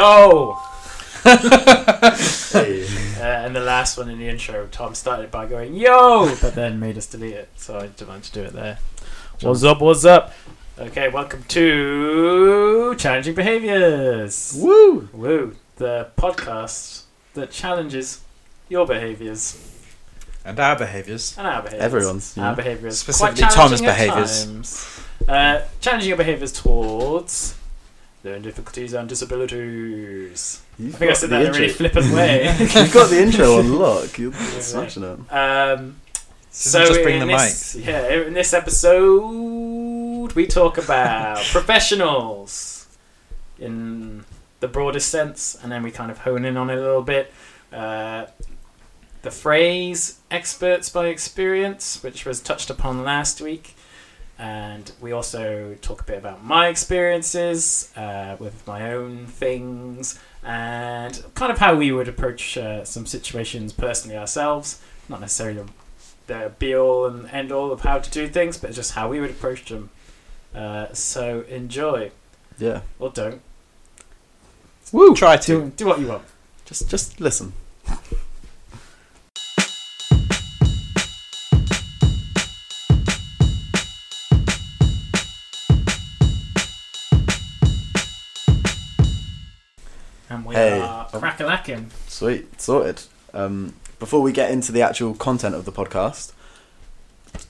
Yo! Hey. Uh, and the last one in the intro, Tom started by going yo, but then made us delete it, so I decided to do it there. What's up? What's up? Okay, welcome to Challenging Behaviors. Woo! Woo! The podcast that challenges your behaviors and our behaviours. and our behaviors. Everyone's. you Our know. behaviors. Specifically Quite Tom's behaviours. times. Uh, challenging your behaviors towards learning difficulties and disabilities. You've I think I said that in a really flippant way. You've got the intro on lock. You're Yeah. smashing it. Um, So just bring in the this, Yeah, in this episode, we talk about professionals in the broadest sense, and then we kind of hone in on it a little bit. Uh, the phrase experts by experience, which was touched upon last week. And we also talk a bit about my experiences uh, with my own things and kind of how we would approach uh, some situations personally ourselves. Not necessarily the be all and end all of how to do things, but just how we would approach them. Uh, so enjoy Yeah. or don't. Woo! Try to. Do, do what you want. Just, just listen. We Hey. are crack-a-lacking. Sweet, sorted. Um, before we get into the actual content of the podcast,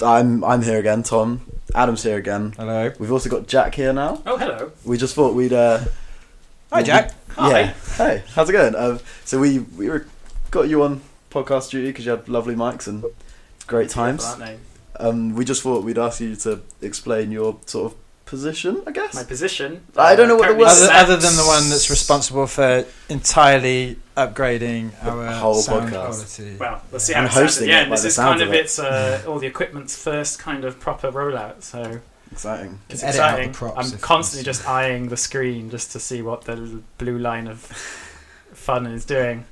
I'm I'm here again. Tom, Adam's here again. Hello. We've also got Jack here now. Oh, hello. We just thought we'd. Uh, Hi, Jack. Hi. Yeah. Hey, how's it going? Um, so we we were, got you on podcast duty because you had lovely mics and great times. Beautiful, Um, we just thought we'd ask you to explain your sort of position, I guess. My position. I don't know what the currently word- Other, other than the one that's responsible for entirely upgrading The our whole sound podcast. quality. Well, we'll see Yeah. how And it sounds at hosting the it end. This the is kind of of it. its uh, all the equipment's first kind of proper rollout. So Exciting. it's Edit out the exciting. props I'm constantly just eyeing the screen just to see what the blue line of fun is doing.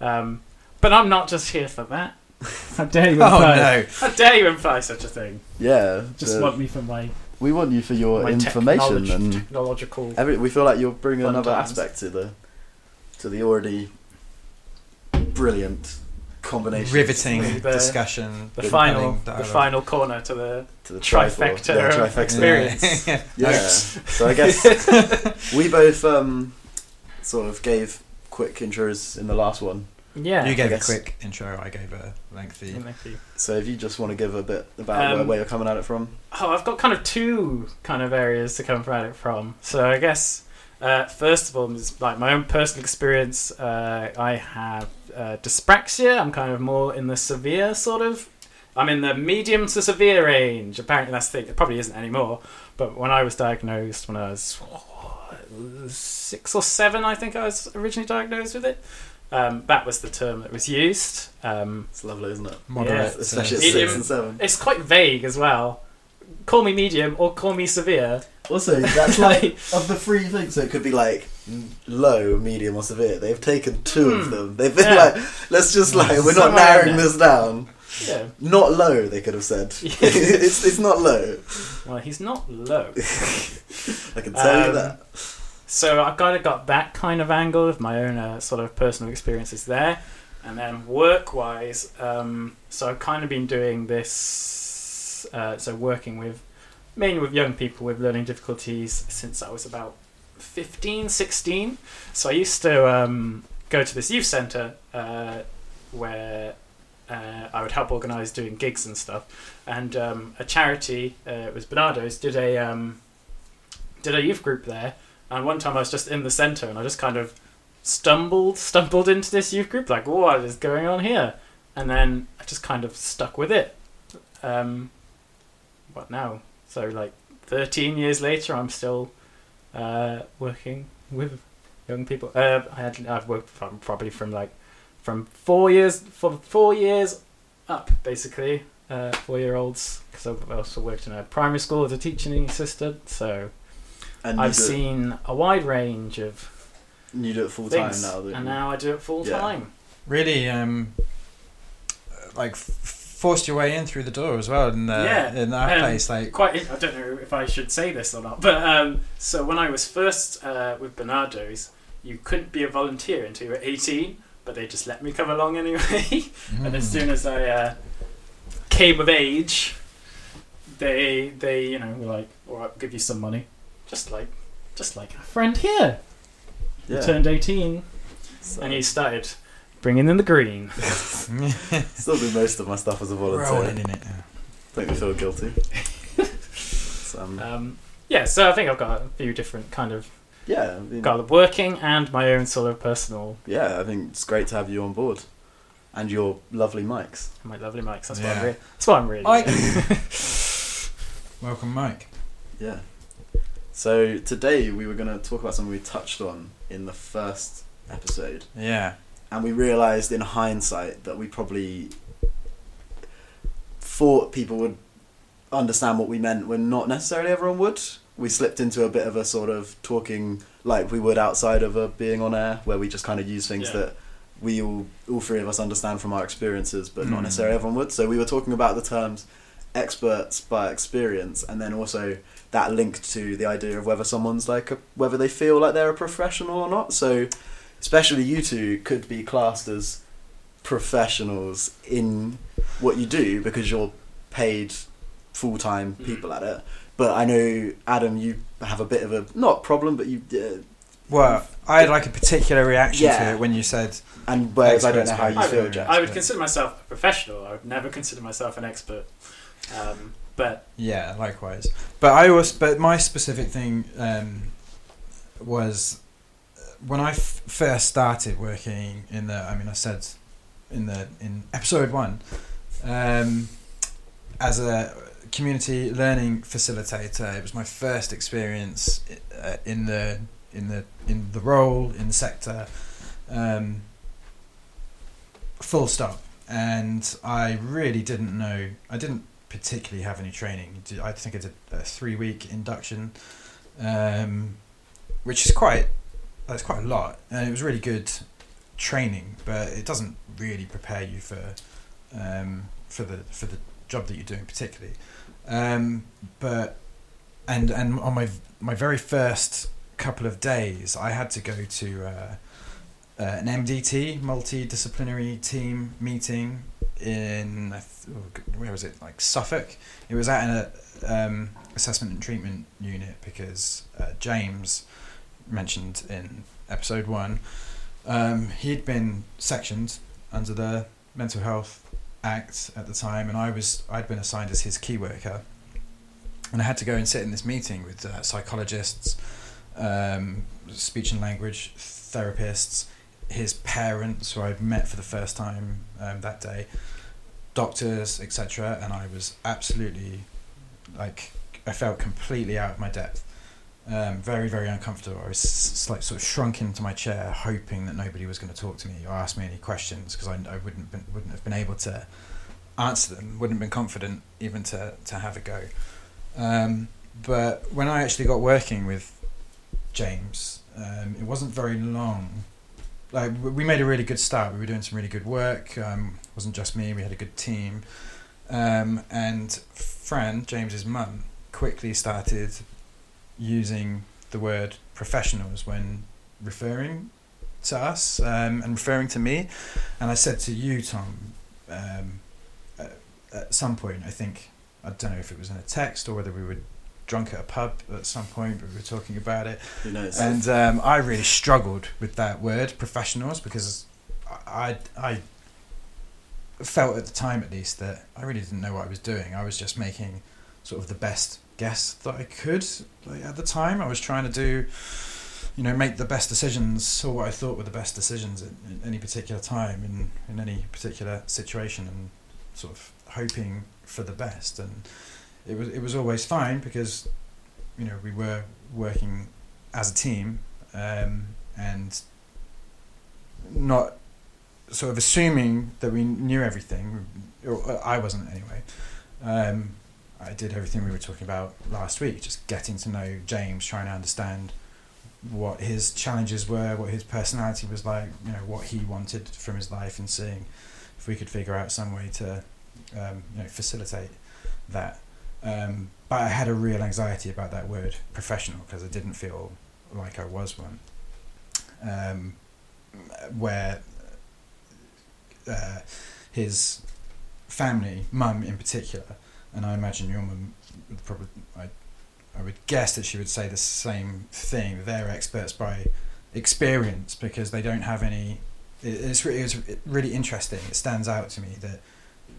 Um, but I'm not just here for that. How dare you Oh imply? no! How dare you imply such a thing? Yeah. Just the- want me for my, we want you for your my information technolog- and technological. every. We feel like you're bringing another times. aspect to the to the already brilliant combination Riveting The- discussion. The final, the dialogue. final corner to the to the trifecta trifecta. Yeah, of trifecta. experience. Yeah. Yeah. So I guess we both um, sort of gave quick intros in the last one. Yeah. You gave a quick intro. I gave a lengthy. Thank you. So if you just want to give a bit about where, Um, where you're coming at it from. Oh, I've got kind of two kind of areas to come at it from. So I guess uh, first of all is like my own personal experience. Uh, I have uh, dyspraxia. I'm kind of more in the severe sort of. I'm in the medium to severe range. Apparently that's the thing. It probably isn't anymore. But when I was diagnosed, when I was oh, six or seven, I think I was originally diagnosed with it. Um, that was the term that was used. Um, It's lovely, isn't it? Moderate. Yeah. Especially at six and seven. it's quite vague as well. Call me medium or call me severe. Also, that's like of the three things. So it could be like low, medium, or severe. They've taken two of Hmm. them. They've been Yeah. like, let's just like we're not Somewhere narrowing this down. Yeah. Not low. They could have said. it's it's not low. Well, he's not low. I can tell you Um, that. So I've kind of got that kind of angle of my own uh, sort of personal experiences there. And then work wise, um, so I've kind of been doing this, uh, so working with mainly with young people with learning difficulties since I was about 15, 16. So I used to um, go to this youth centre uh, where uh, I would help organise doing gigs and stuff. And um, a charity, uh, it was Barnardo's, did a um, did a youth group there. And one time I was just in the centre and I just kind of stumbled stumbled into this youth group like what is going on here? And then I just kind of stuck with it. Um, what now? So like 13 years later, I'm still uh, working with young people. Uh, I had I've worked from probably from like from four years for four years up basically uh, four year olds because I've also worked in a primary school as a teaching assistant. So And I've do, seen a wide range of it, you do it full time now. and you? now I do it full Yeah. time. Really, um, like forced your way in through the door as well in the Yeah, in that um, place. Like, Quite, I don't know if I should say this or not, but um, so when I was first uh, with Barnardo's, you couldn't be a volunteer until you were 18, but they just let me come along anyway. and as Mm. soon as I uh, came of age, they they you know were like, "All right, I'll give you some money," just like just like a friend here. He Yeah. turned 18 So, and he started bringing in the green. still do most of my stuff as a volunteer. rolling in it. Don't me feel guilty. So, um, Um, yeah, so I think I've got a few different kind of yeah, I mean, got the working and my own sort of personal yeah. I think it's great to have you on board, and your lovely mics. my lovely mics. That's what Yeah. I'm really. That's what I'm really. Mike. Welcome, Mike. Yeah. So today we were going to talk about something we touched on in the first episode, Yeah. and we realised in hindsight that we probably thought people would understand what we meant when not necessarily everyone would. We slipped into a bit of a sort of talking like we would outside of a being on air, where we just kind of use things Yeah. that we all all three of us understand from our experiences, but not Mm. necessarily everyone would. So we were talking about the terms experts by experience, and then also that linked to the idea of whether someone's like a, whether they feel like they're a professional or not. So especially you two could be classed as professionals in what you do because you're paid full time Mhm. people at it. But I know Adam, you have a bit of a not problem, but you uh, Well, I had like a particular reaction to it when you said, and whereas I don't know how you I feel, would, Jack. I would but- consider myself a professional. I would never consider myself an expert. Um, but yeah, likewise. But I was, but my specific thing um, was uh, when I f- first started working in the. I mean, I said in the in episode one um, as a community learning facilitator. It was my first experience uh, in the in the in the role in the sector. Um, full stop. And I really didn't know. I didn't particularly have any training. I think I did a three week induction, um, which is quite that's quite a lot, and it was really good training. But it doesn't really prepare you for um, for the for the job that you're doing particularly. Um, but and and on my my very first couple of days, I had to go to. Uh, uh, an MDT, multidisciplinary team meeting in oh, where was it? Like Suffolk. It was at an uh, um, assessment and treatment unit because uh, James mentioned in episode one, um, he'd been sectioned under the Mental Health Act at the time, and I was I'd been assigned as his key worker, and I had to go and sit in this meeting with uh, psychologists, um, speech and language therapists, his parents, who I'd met for the first time um, that day, doctors, etc. And I was absolutely like I felt completely out of my depth. Um, very, very uncomfortable. I was s- like sort of shrunk into my chair, hoping that nobody was going to talk to me or ask me any questions because I, I wouldn't been, wouldn't have been able to answer them. Wouldn't have been confident even to to have a go. Um, but when I actually got working with James, um, it wasn't very long. Like we made a really good start. We were doing some really good work. Um, it wasn't just me. We had a good team. Um, and Fran, James's mum, quickly started using the word professionals when referring to us um, and referring to me. And I said to you, Tom, um, at, at some point, I think, I don't know if it was in a text or whether we were drunk at a pub at some point, but we were talking about it. Who knows? And um, I really struggled with that word, professionals, because I, I felt at the time at least that I really didn't know what I was doing. I was just making sort of the best guess that I could like, at the time. I was trying to do, you know, make the best decisions or what I thought were the best decisions at, at any particular time in, in any particular situation and sort of hoping for the best. And it was, it was always fine because, you know, we were working as a team um, and not sort of assuming that we knew everything, or I wasn't anyway. Um, I did everything we were talking about last week, just getting to know James, trying to understand what his challenges were, what his personality was like, you know, what he wanted from his life, and seeing if we could figure out some way to, um, you know, facilitate that. Um, but I had a real anxiety about that word, professional, because I didn't feel like I was one. um, where uh, his family, mum in particular, and I imagine your mum would probably, I, I would guess that she would say the same thing. They're experts by experience because they don't have any. It's it's really interesting. It stands out to me that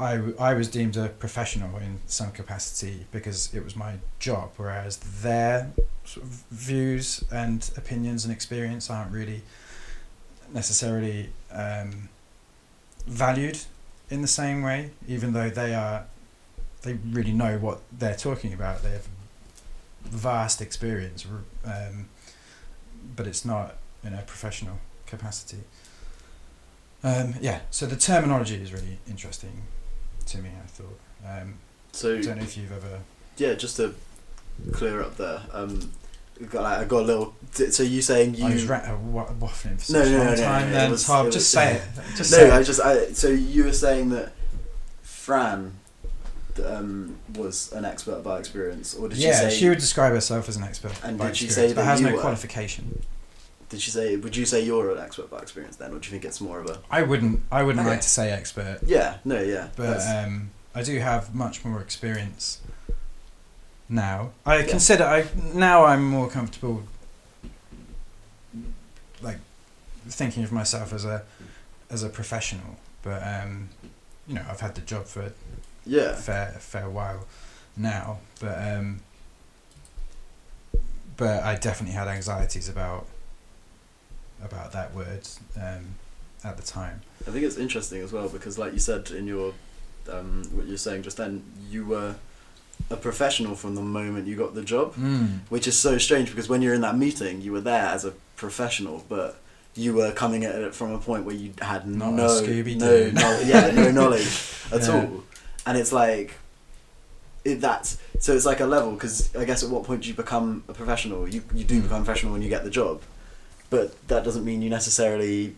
I, I was deemed a professional in some capacity because it was my job, whereas their sort of views and opinions and experience aren't really necessarily um, valued in the same way, even though they are they really know what they're talking about. They have vast experience, um, but it's not in a professional capacity. Um, yeah, so the terminology is really interesting to me. I thought. Um, So I don't know if you've ever. yeah, just to clear up there. Um, got like, I got a little. So you saying you? I was ra- uh, waffling for No, such a no, long no, no, time. no, then was- Tom, it just was- say it. Just no, say I just. I, so you were saying that Fran um, was an expert by experience, or did yeah, she say? she would describe herself as an expert. And by did she experience, say but that has you no were? qualification? Did you say? Would you say you're an expert by experience then, or do you think it's more of a? I wouldn't. I wouldn't Okay. like to say expert, Yeah. No. Yeah. but that's- um, I do have much more experience now. I Yeah. consider I now I'm more comfortable, like thinking of myself as a as a professional. But um, you know, I've had the job for a yeah. fair fair while now, but um, but I definitely had anxieties about about that word um, at the time. I think it's interesting as well because, like you said in your, um, what you're saying just then, you were a professional from the moment you got the job, Mm. which is so strange because when you're in that meeting, you were there as a professional, but you were coming at it from a point where you had Not no, no, no, yeah, no knowledge at Yeah. all, and it's like. It, that's so it's like a level because I guess at what point do you become a professional? You you do Mm. become professional when you get the job, but that doesn't mean you necessarily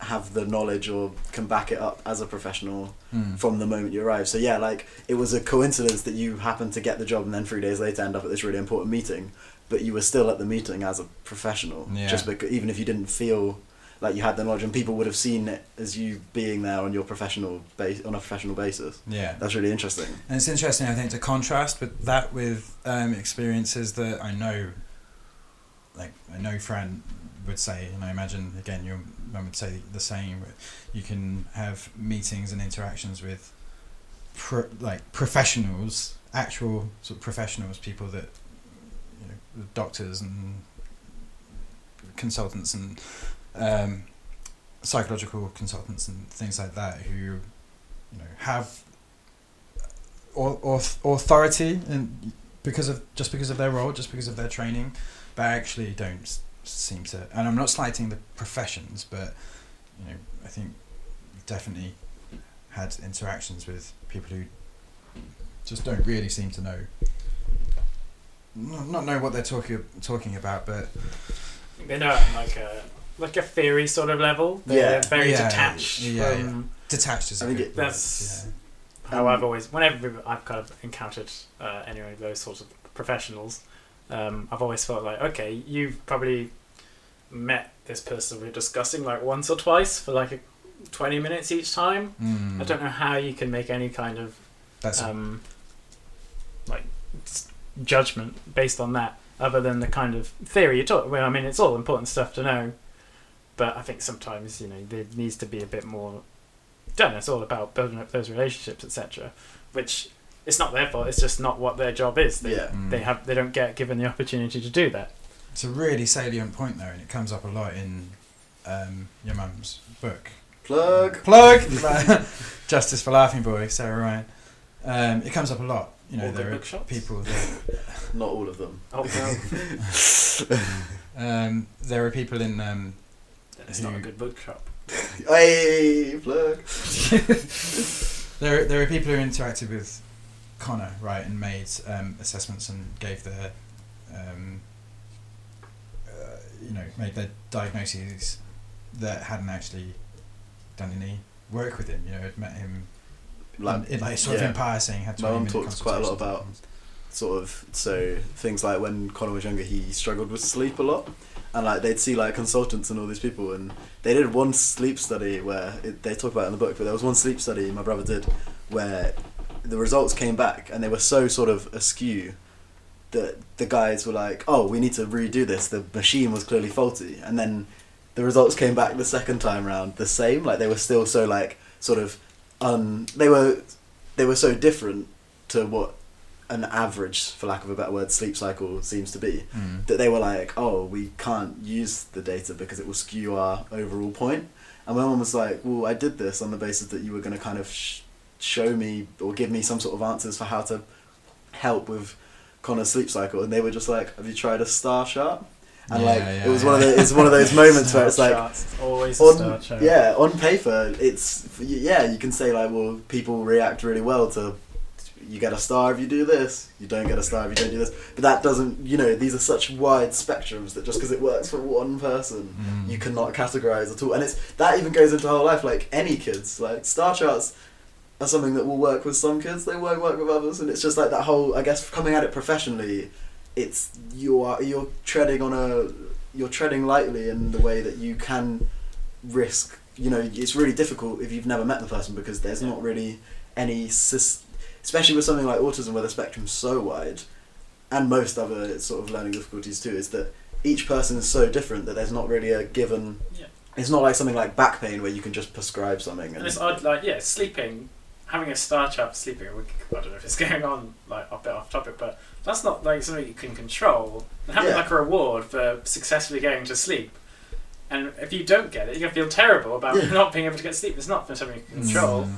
have the knowledge or can back it up as a professional Mm. from the moment you arrive. So yeah, like it was a coincidence that you happened to get the job and then three days later end up at this really important meeting, but you were still at the meeting as a professional. Yeah. Just because even if you didn't feel like you had the knowledge and people would have seen it as you being there on your professional base on a professional basis. Yeah, That's really interesting. and it's interesting. I think to contrast with that with um, experiences that I know, like I know Fran would say, and I imagine again your mum would say the same. You can have meetings and interactions with, pro- like professionals, actual sort of professionals, people that, you know, doctors and consultants and um, psychological consultants and things like that who, you know, have authority and because of just because of their role, just because of their training, but actually don't seem to. And I'm not slighting the professions, but you know, I think definitely had interactions with people who just don't really seem to know. Not, not know what they're talking talking about, but They know like a like a theory sort of level. They're Yeah. very Yeah, detached yeah, from detached is a I think it- that's- yeah. how Um, I've always, whenever I've kind of encountered uh, any of those sorts of professionals, um, I've always felt like, okay, you've probably met this person we're discussing like once or twice for like a, 20 minutes each time. Mm. I don't know how you can make any kind of That's um, like judgment based on that, other than the kind of theory you talk. Well, I mean, it's all important stuff to know, but I think sometimes you know there needs to be a bit more done. It's all about building up those relationships, etc. Which it's not their fault. It's just not what their job is. They, Yeah. Mm. they have they don't get given the opportunity to do that. It's a really salient point though, and it comes up a lot in um, your mum's book. Plug. Plug! Justice for Laughing Boy, Sara Ryan. Um, it comes up a lot. You know, All there are bookshops? people that, Not all of them. Oh no, um, there are people in um, it's not a good bookshop. Hey, plug. there there are people who interacted with Connor, right, and made um, assessments and gave their um, you know made their diagnoses that hadn't actually done any work with him. You know, had met him Like, in, like sort yeah. of in passing. Had My mum 20 minute talks quite a lot about sort of so things like when Connor was younger, he struggled with sleep a lot, and like they'd see like consultants and all these people, and they did one sleep study where it, they talk about it in the book, but there was one sleep study my brother did where the results came back and they were so sort of askew that the guys were like, "Oh, we need to redo this. The machine was clearly faulty," and then the results came back the second time round the same. Like they were still so like sort of un. They were they were so different to what an average, for lack of a better word, sleep cycle seems to be. Mm. That they were like, "Oh, we can't use the data because it will skew our overall point." And my mum was like, "Well, I did this on the basis that you were going to kind of sh- show me or give me some sort of answers for how to help with." Connor's sleep cycle, and they were just like, "Have you tried a star chart?" And Yeah, like, yeah, it was one of the, it's one of those moments where it's like, it's always on yeah, on paper, it's yeah, you can say like, well, people react really well to. You get a star if you do this. You don't get a star if you don't do this. But that doesn't, you know, these are such wide spectrums that just because it works for one person, Mm. you cannot categorize at all. And it's that even goes into whole life. Like any kids, like star charts are something that will work with some kids. They won't work with others, and it's just like that whole. I guess coming at it professionally, it's you are you're treading on a you're treading lightly in the way that you can risk. You know, it's really difficult if you've never met the person because there's not really any, especially with something like autism where the spectrum's so wide, and most other sort of learning difficulties too, is that each person is so different that there's not really a given. Yeah. It's not like something like back pain where you can just prescribe something. And it's odd, like yeah, sleeping, having a star chart for sleeping. we- I don't know if it's going on like a bit off topic, but that's not like something you can control. And having Yeah. like a reward for successfully going to sleep, and if you don't get it, you're gonna feel terrible about Yeah. not being able to get sleep. It's not something you can control. Mm.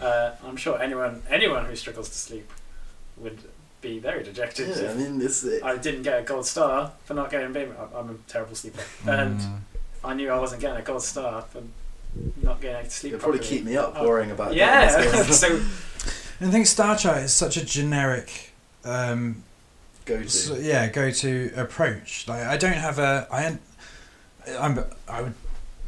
Uh, I'm sure anyone anyone who struggles to sleep would be very dejected. yeah, I mean, this. it, I didn't get a gold star for not getting baby. I'm- I'm a terrible sleeper, and Mm. I knew I wasn't getting a gold star for not getting to sleep. it'll probably properly. keep me up Oh. worrying about. Yeah, so And I think Star Chart is such a generic, um, go to. so, yeah, go to approach. Like I don't have a, I, I'm, I would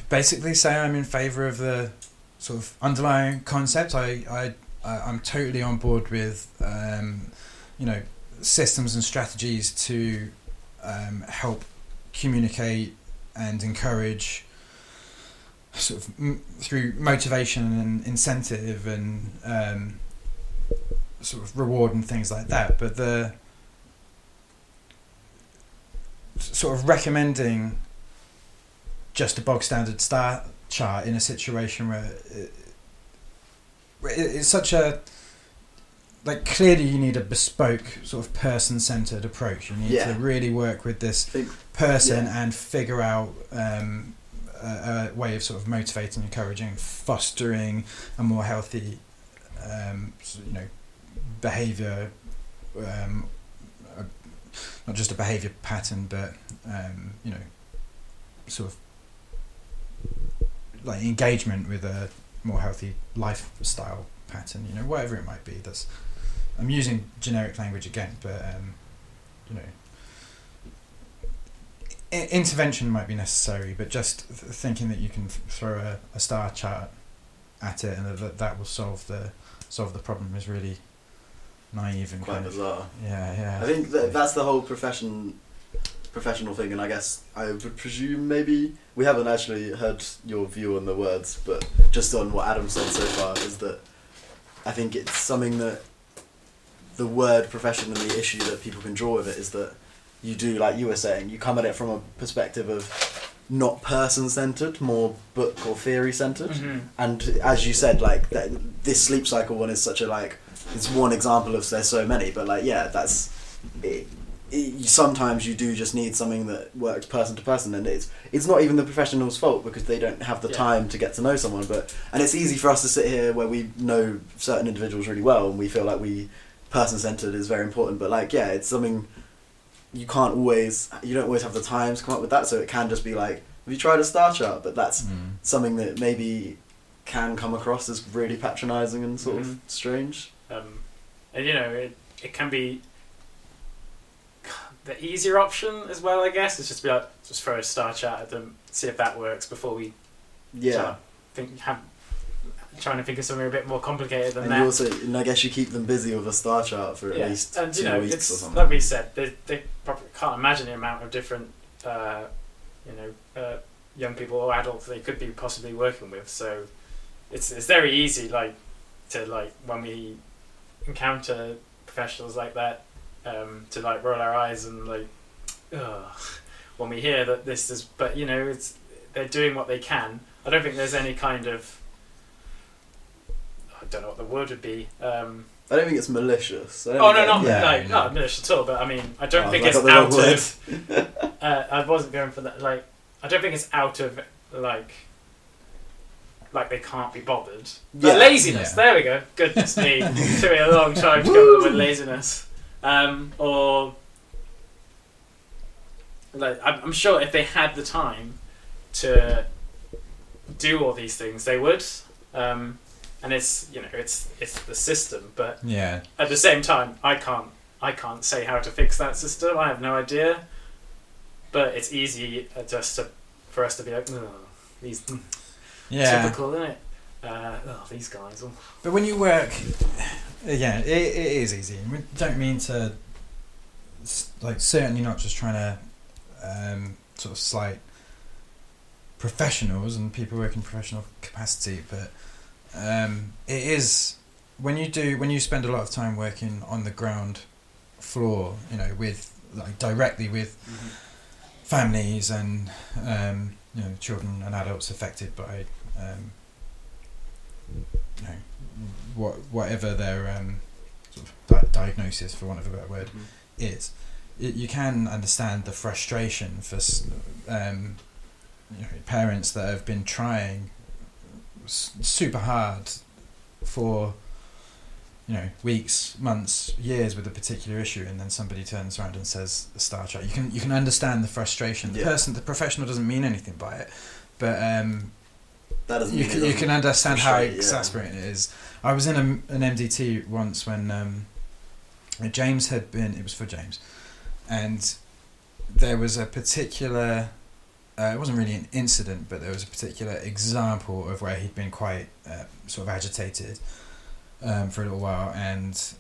basically say I'm in favour of the sort of underlying concept. I, I, I I'm totally on board with, um, you know, systems and strategies to um, help communicate and encourage sort of m- through motivation and incentive and um, sort of reward and things like that. But the sort of recommending just a bog standard star chart in a situation where it, where it's such a like clearly you need a bespoke sort of person centered approach. You need Yeah. to really work with this person Yeah. and figure out um, a, a way of sort of motivating, encouraging, fostering a more healthy, um, you know, behavior. Um, uh, not just a behavior pattern, but um, you know, sort of like engagement with a more healthy lifestyle pattern. You know, whatever it might be. That's I'm using generic language again, but um, you know, I- intervention might be necessary, but just th- thinking that you can th- throw a, a star chart at it and that that will solve the solve the problem is really naive and quite kind of bizarre. yeah yeah. I think that that's the whole profession, professional thing, and I guess I would presume maybe we haven't actually heard your view on the words, but just on what Adam said so far is that I think it's something that the word profession and the issue that people can draw with it is that you do like you were saying you come at it from a perspective of not person centered, more book or theory centered Mhm. and as you said like that, this sleep cycle one is such a like it's one example of there's so many but like yeah that's it, it, sometimes you do just need something that works person to person and it's it's not even the professional's fault because they don't have the Yeah. time to get to know someone but and it's easy for us to sit here where we know certain individuals really well and we feel like we person centered is very important but like yeah it's something you can't always you don't always have the time to come up with that so it can just be like have you tried a star chart but that's Mm. something that maybe can come across as really patronising and sort of Mhm. strange. Um, and you know, it, it can be the easier option as well. I guess is just be like just throw a star chart at them, see if that works before we Yeah, start think have trying to think of something a bit more complicated than and that. you also, and I guess you keep them busy with a star chart for at yeah. least and two you know, weeks it's or something. like we said, they, they probably can't imagine the amount of different, uh, you know, uh, young people or adults they could be possibly working with. So it's it's very easy, like to like when we encounter professionals like that, um, to like roll our eyes and like, ugh, when we hear that this is. But you know, it's they're doing what they can. I don't think there's any kind of don't know what the word would be. Um, I don't think it's malicious. I don't Oh no, not Yeah, no, yeah. not malicious at all. But I mean, I don't Oh, think I it's got the wrong out of. Uh, I wasn't going for that. Like, I don't think it's out of like, like they can't be bothered. But laziness. Yeah. There we go. Goodness me, took me a long time to come up with laziness. Um, or like, I'm, I'm sure if they had the time to do all these things, they would. Um, and it's you know it's it's the system, but Yeah, at the same time, I can't I can't say how to fix that system. I have no idea. But it's easy uh, just to for us to be like, oh, these yeah. typical, isn't it? Uh, oh, these guys. Oh. But when you work, yeah, it, it is easy. We don't mean to, like, certainly not just trying to um, sort of slight professionals and people working professional capacity, but um, it is when you do when you spend a lot of time working on the ground floor, you know, with like directly with families and um, you know children and adults affected by um, you know what whatever their um, sort of di- diagnosis, for want of a better word, is. It, you can understand the frustration for um, you know, parents that have been trying super hard for you know weeks, months, years with a particular issue, and then somebody turns around and says star trek You can you can understand the frustration. The Yeah. person, the professional, doesn't mean anything by it, but um, That doesn't you mean can, you can understand how yeah. exasperating it is. I was in a, an MDT once when um, James had been. It was for James, and there was a particular. Uh, it wasn't really an incident, but there was a particular example of where he'd been quite uh, sort of agitated um, for a little while, and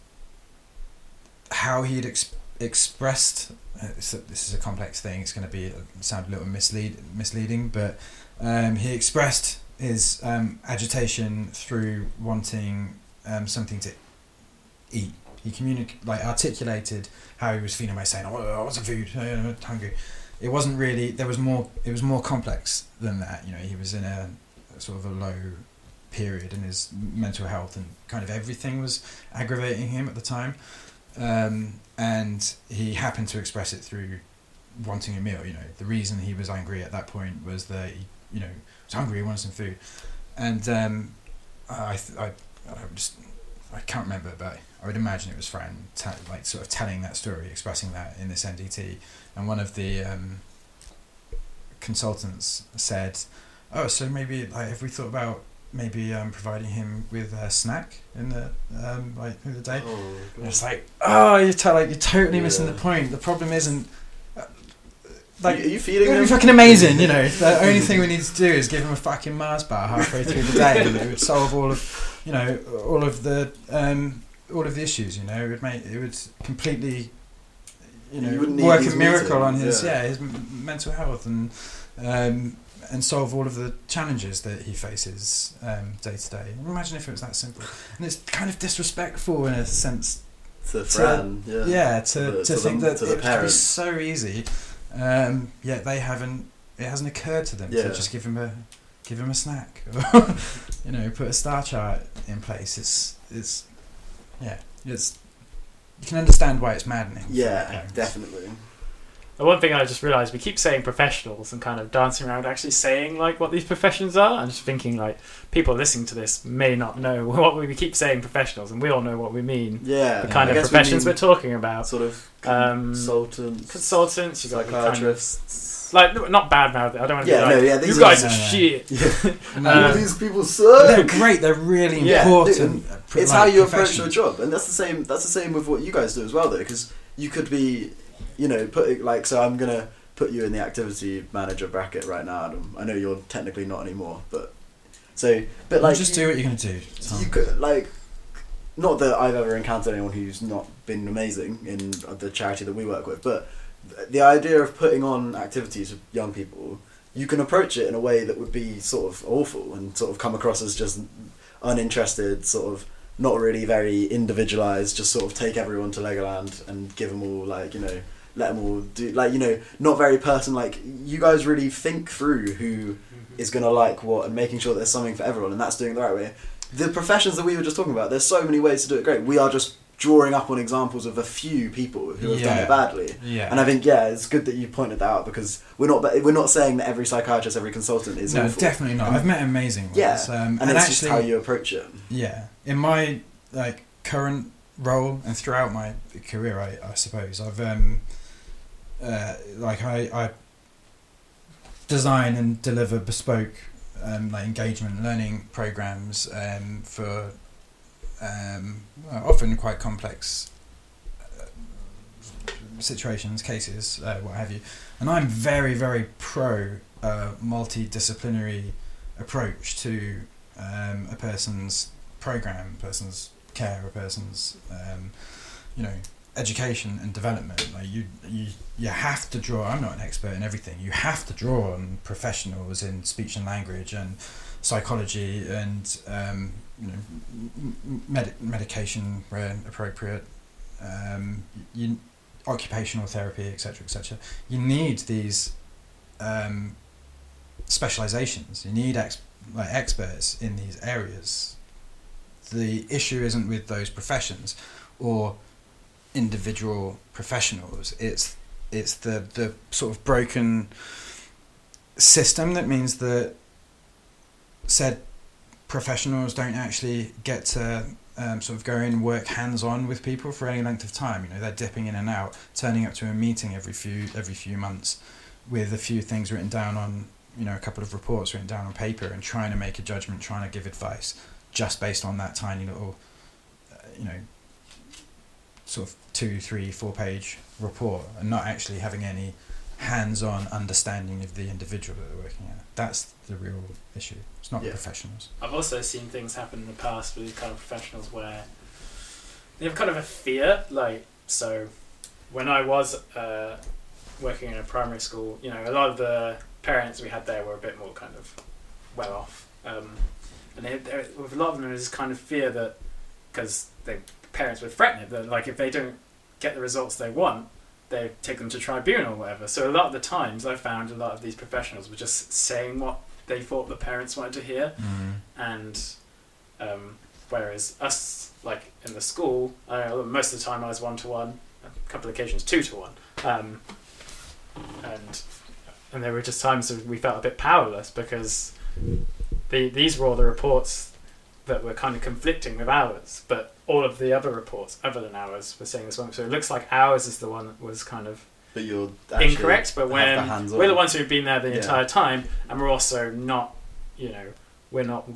how he'd ex- expressed. Uh, so this is a complex thing. It's going to be sound a little mislead misleading, but um, he expressed his um, agitation through wanting um, something to eat. He communic- like articulated how he was feeling by saying, "Oh, I want some food. I'm hungry." It wasn't really. There was more. It was more complex than that. You know, he was in a, a sort of a low period in his mental health, and kind of everything was aggravating him at the time. Um, and he happened to express it through wanting a meal. You know, the reason he was angry at that point was that he, you know, was hungry, he wanted some food, and um, I, I, I just, I can't remember, but I would imagine it was Fran, t- like sort of telling that story, expressing that in this MDT, and one of the um, consultants said, "Oh, so maybe like have we thought about maybe um, providing him with a snack in the um, like through the day?" Oh, And it's like, oh, you're to- like you're totally missing the point. The problem isn't uh, like, are you feeding it would him? be fucking amazing, you know. The only thing we need to do is give him a fucking Mars bar halfway through the day, and it would solve all of, you know, all of the um, all of the issues. You know, it would make it would completely, you know, You work a miracle on his yeah. yeah, his m- mental health and um, and solve all of the challenges that he faces um, day to day. Imagine if it was that simple. And it's kind of disrespectful in a sense to Fran, yeah. yeah, to, To to, to the- think that to it could be so easy, um, yet they haven't. It hasn't occurred to them Yeah. to just give him a give him a snack, you know, put a star chart in place. It's it's yeah, it's you can understand why it's maddening. Yeah, definitely. The one thing I just realised, we keep saying professionals and kind of dancing around actually saying like what these professions are. I'm just thinking like people listening to this may not know what we, we keep saying professionals, and we all know what we mean. Yeah, The kind I of guess we professions we're talking about. sort of Um, consultants, Consultants, you got your kind like no, not bad mouth. I don't want to Yeah, be like no, yeah, you these guys are- are No, no. shit. No, Uh, All these people suck. they're great. They're really Yeah, important. pr- it's like, how you approach your job, and that's the same. That's the same with what you guys do as well, though, because you could be, you know, put like so. I'm gonna put you in the activity manager bracket right now, Adam. I know you're technically not anymore, but So, but like, just do what you're gonna do. Tom. you could like not that I've ever encountered anyone who's not been amazing in the charity that we work with, but the idea of putting on activities with young people, you can approach it in a way that would be sort of awful and sort of come across as just uninterested, sort of not really very individualized. Just sort of take everyone to Legoland and give them all like you know. Let them all do like you know, not very person like you guys really think through who mm-hmm. is going to like what and making sure there's something for everyone and that's doing the right way. The professions that we were just talking about, there's so many ways to do it great. We are just drawing up on examples of a few people who have done it badly. yeah. And I think yeah, it's good that you pointed that out because we're not we're not saying that every psychiatrist, every consultant is no, awful. definitely not. And- I've met amazing ones. Yeah, um, and, and, it's actually, just how you approach it. Yeah, in my like current role and throughout my career, I, I suppose I've um, uh, like I, I design and deliver bespoke um, like engagement learning programs um, for um, often quite complex uh, situations, cases, uh, what have you, and I'm very very pro uh, multidisciplinary approach to um, a person's program, person's care, a person's um, you know education and development. Like you, you, you have to draw. I'm not an expert in everything. You have to draw on professionals in speech and language and psychology and um, you know med- medication where appropriate. Um, you occupational therapy, etc., etc. You need these um, specializations. You need ex- like experts in these areas. The issue isn't with those professions or individual professionals. It's it's the the sort of broken system that means that said professionals don't actually get to um, sort of go in and work hands on with people for any length of time. You know, they're dipping in and out, turning up to a meeting every few every few months with a few things written down on you know a couple of reports written down on paper and trying to make a judgment, trying to give advice just based on that tiny little uh, you know sort of two, three, four page report and not actually having any hands on understanding of the individual that they're working at. That's the real issue. It's not Yeah. professionals. I've also seen things happen in the past with kind of professionals where they have kind of a fear. Like, so when I was uh, working in a primary school, you know, a lot of the parents we had there were a bit more kind of well off. Um, and they, they, with a lot of them, there's this kind of fear that, because the parents would threaten it, that like if they don't get the results they want, they take them to tribunal or whatever. So a lot of the times I found a lot of these professionals were just saying what they thought the parents wanted to hear. And um, whereas us like in the school I, most of the time I was one to one a couple of occasions two to one um, and and there were just times we felt a bit powerless because the, these were all the reports that were kind of conflicting with ours but all of the other reports other than ours were saying this one so it looks like ours is the one that was kind of But you're incorrect, but the when hands-on. we're the ones who've been there the Yeah. entire time, and we're also not, you know, we're not.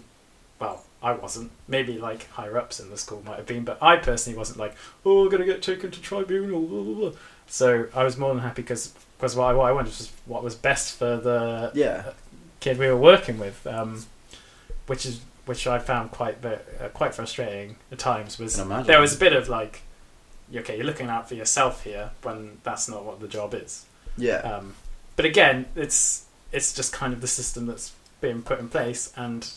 Well, I wasn't. Maybe like higher ups in the school might have been, but I personally wasn't like, oh, I'm gonna get taken to tribunal. Blah, blah, blah. So I was more than happy because because what I, what I wanted was what was best for the yeah, kid we were working with, um, which is which I found quite ve- uh, quite frustrating at times. Was there was a bit of like, okay, you're looking out for yourself here when that's not what the job is. yeah, Um, but again, it's it's just kind of the system that's been put in place, and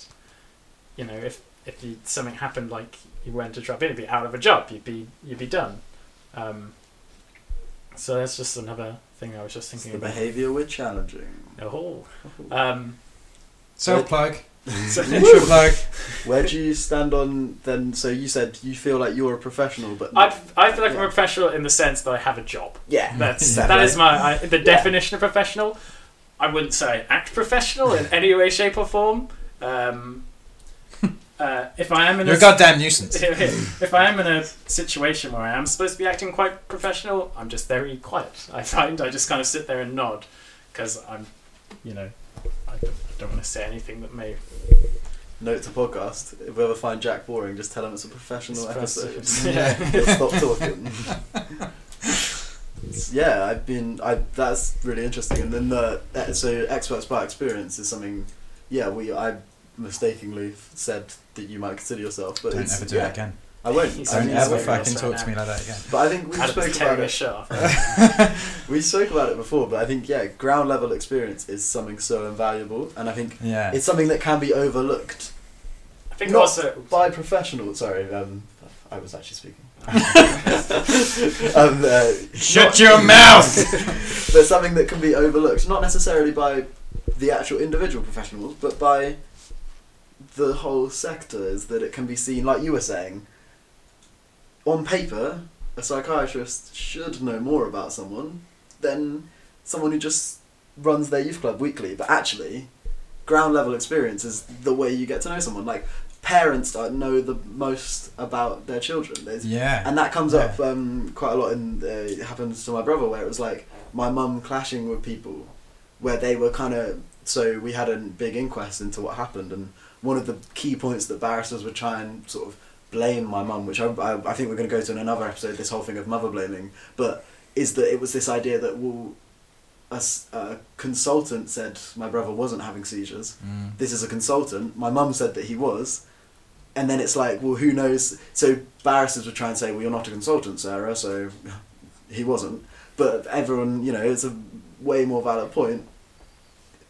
you know, if if you, something happened like you went to drop in, you'd be out of a job, you'd be you'd be done. Um, so that's just another thing I was just it's thinking the behaviour we're challenging. Oh, um, Self plug. So, Intro plug. Where do you stand on then? So you said you feel like you're a professional, but I I feel like I'm a professional in the sense that I have a job. yeah, That's that is my I, the definition of professional. I wouldn't say act professional in any way, shape, or form. Um, uh, if I am in You're a a goddamn nuisance. if I am in a situation where I am supposed to be acting quite professional, I'm just very quiet. I find I just kind of sit there and nod because I'm, you know, I don't, I don't want to say anything that may. Note to podcast: If we ever find Jack boring, just tell him it's a professional episode. Yeah. He'll stop talking. yeah, I've been. I that's really interesting. And then the uh, so experts by experience is something. Yeah, we I mistakenly said that you might consider yourself. But Don't it's, ever do yeah, it again. I won't. He's Don't ever fucking talk right to me like that again. But I think we Adam's spoke about it. shit off. We spoke about it before, but I think yeah, ground level experience is something so invaluable, and I think Yeah. it's something that can be overlooked I think Not also by professionals. Sorry, um, I was actually speaking. um, uh, Shut your mouth! but something that can be overlooked, not necessarily by the actual individual professionals, but by the whole sector, is that it can be seen, like you were saying, on paper, a psychiatrist should know more about someone than someone who just runs their youth club weekly. But actually, ground level experience is the way you get to know someone. Like parents know the most about their children. There's yeah. and that comes Yeah. up um, quite a lot And uh, it happens to my brother where it was like my mum clashing with people where they were kind of so we had a big inquest into what happened and one of the key points that barristers would try and sort of blame my mum which I, I, I think we're going to go to in another episode this whole thing of mother blaming but is that it was this idea that well a, a consultant said my brother wasn't having seizures Mm. this is a consultant. My mum said that he was. And then it's like, well, who knows? So barristers would try and say, well, you're not a consultant, Sara, so he wasn't. But everyone, you know, it's a way more valid point.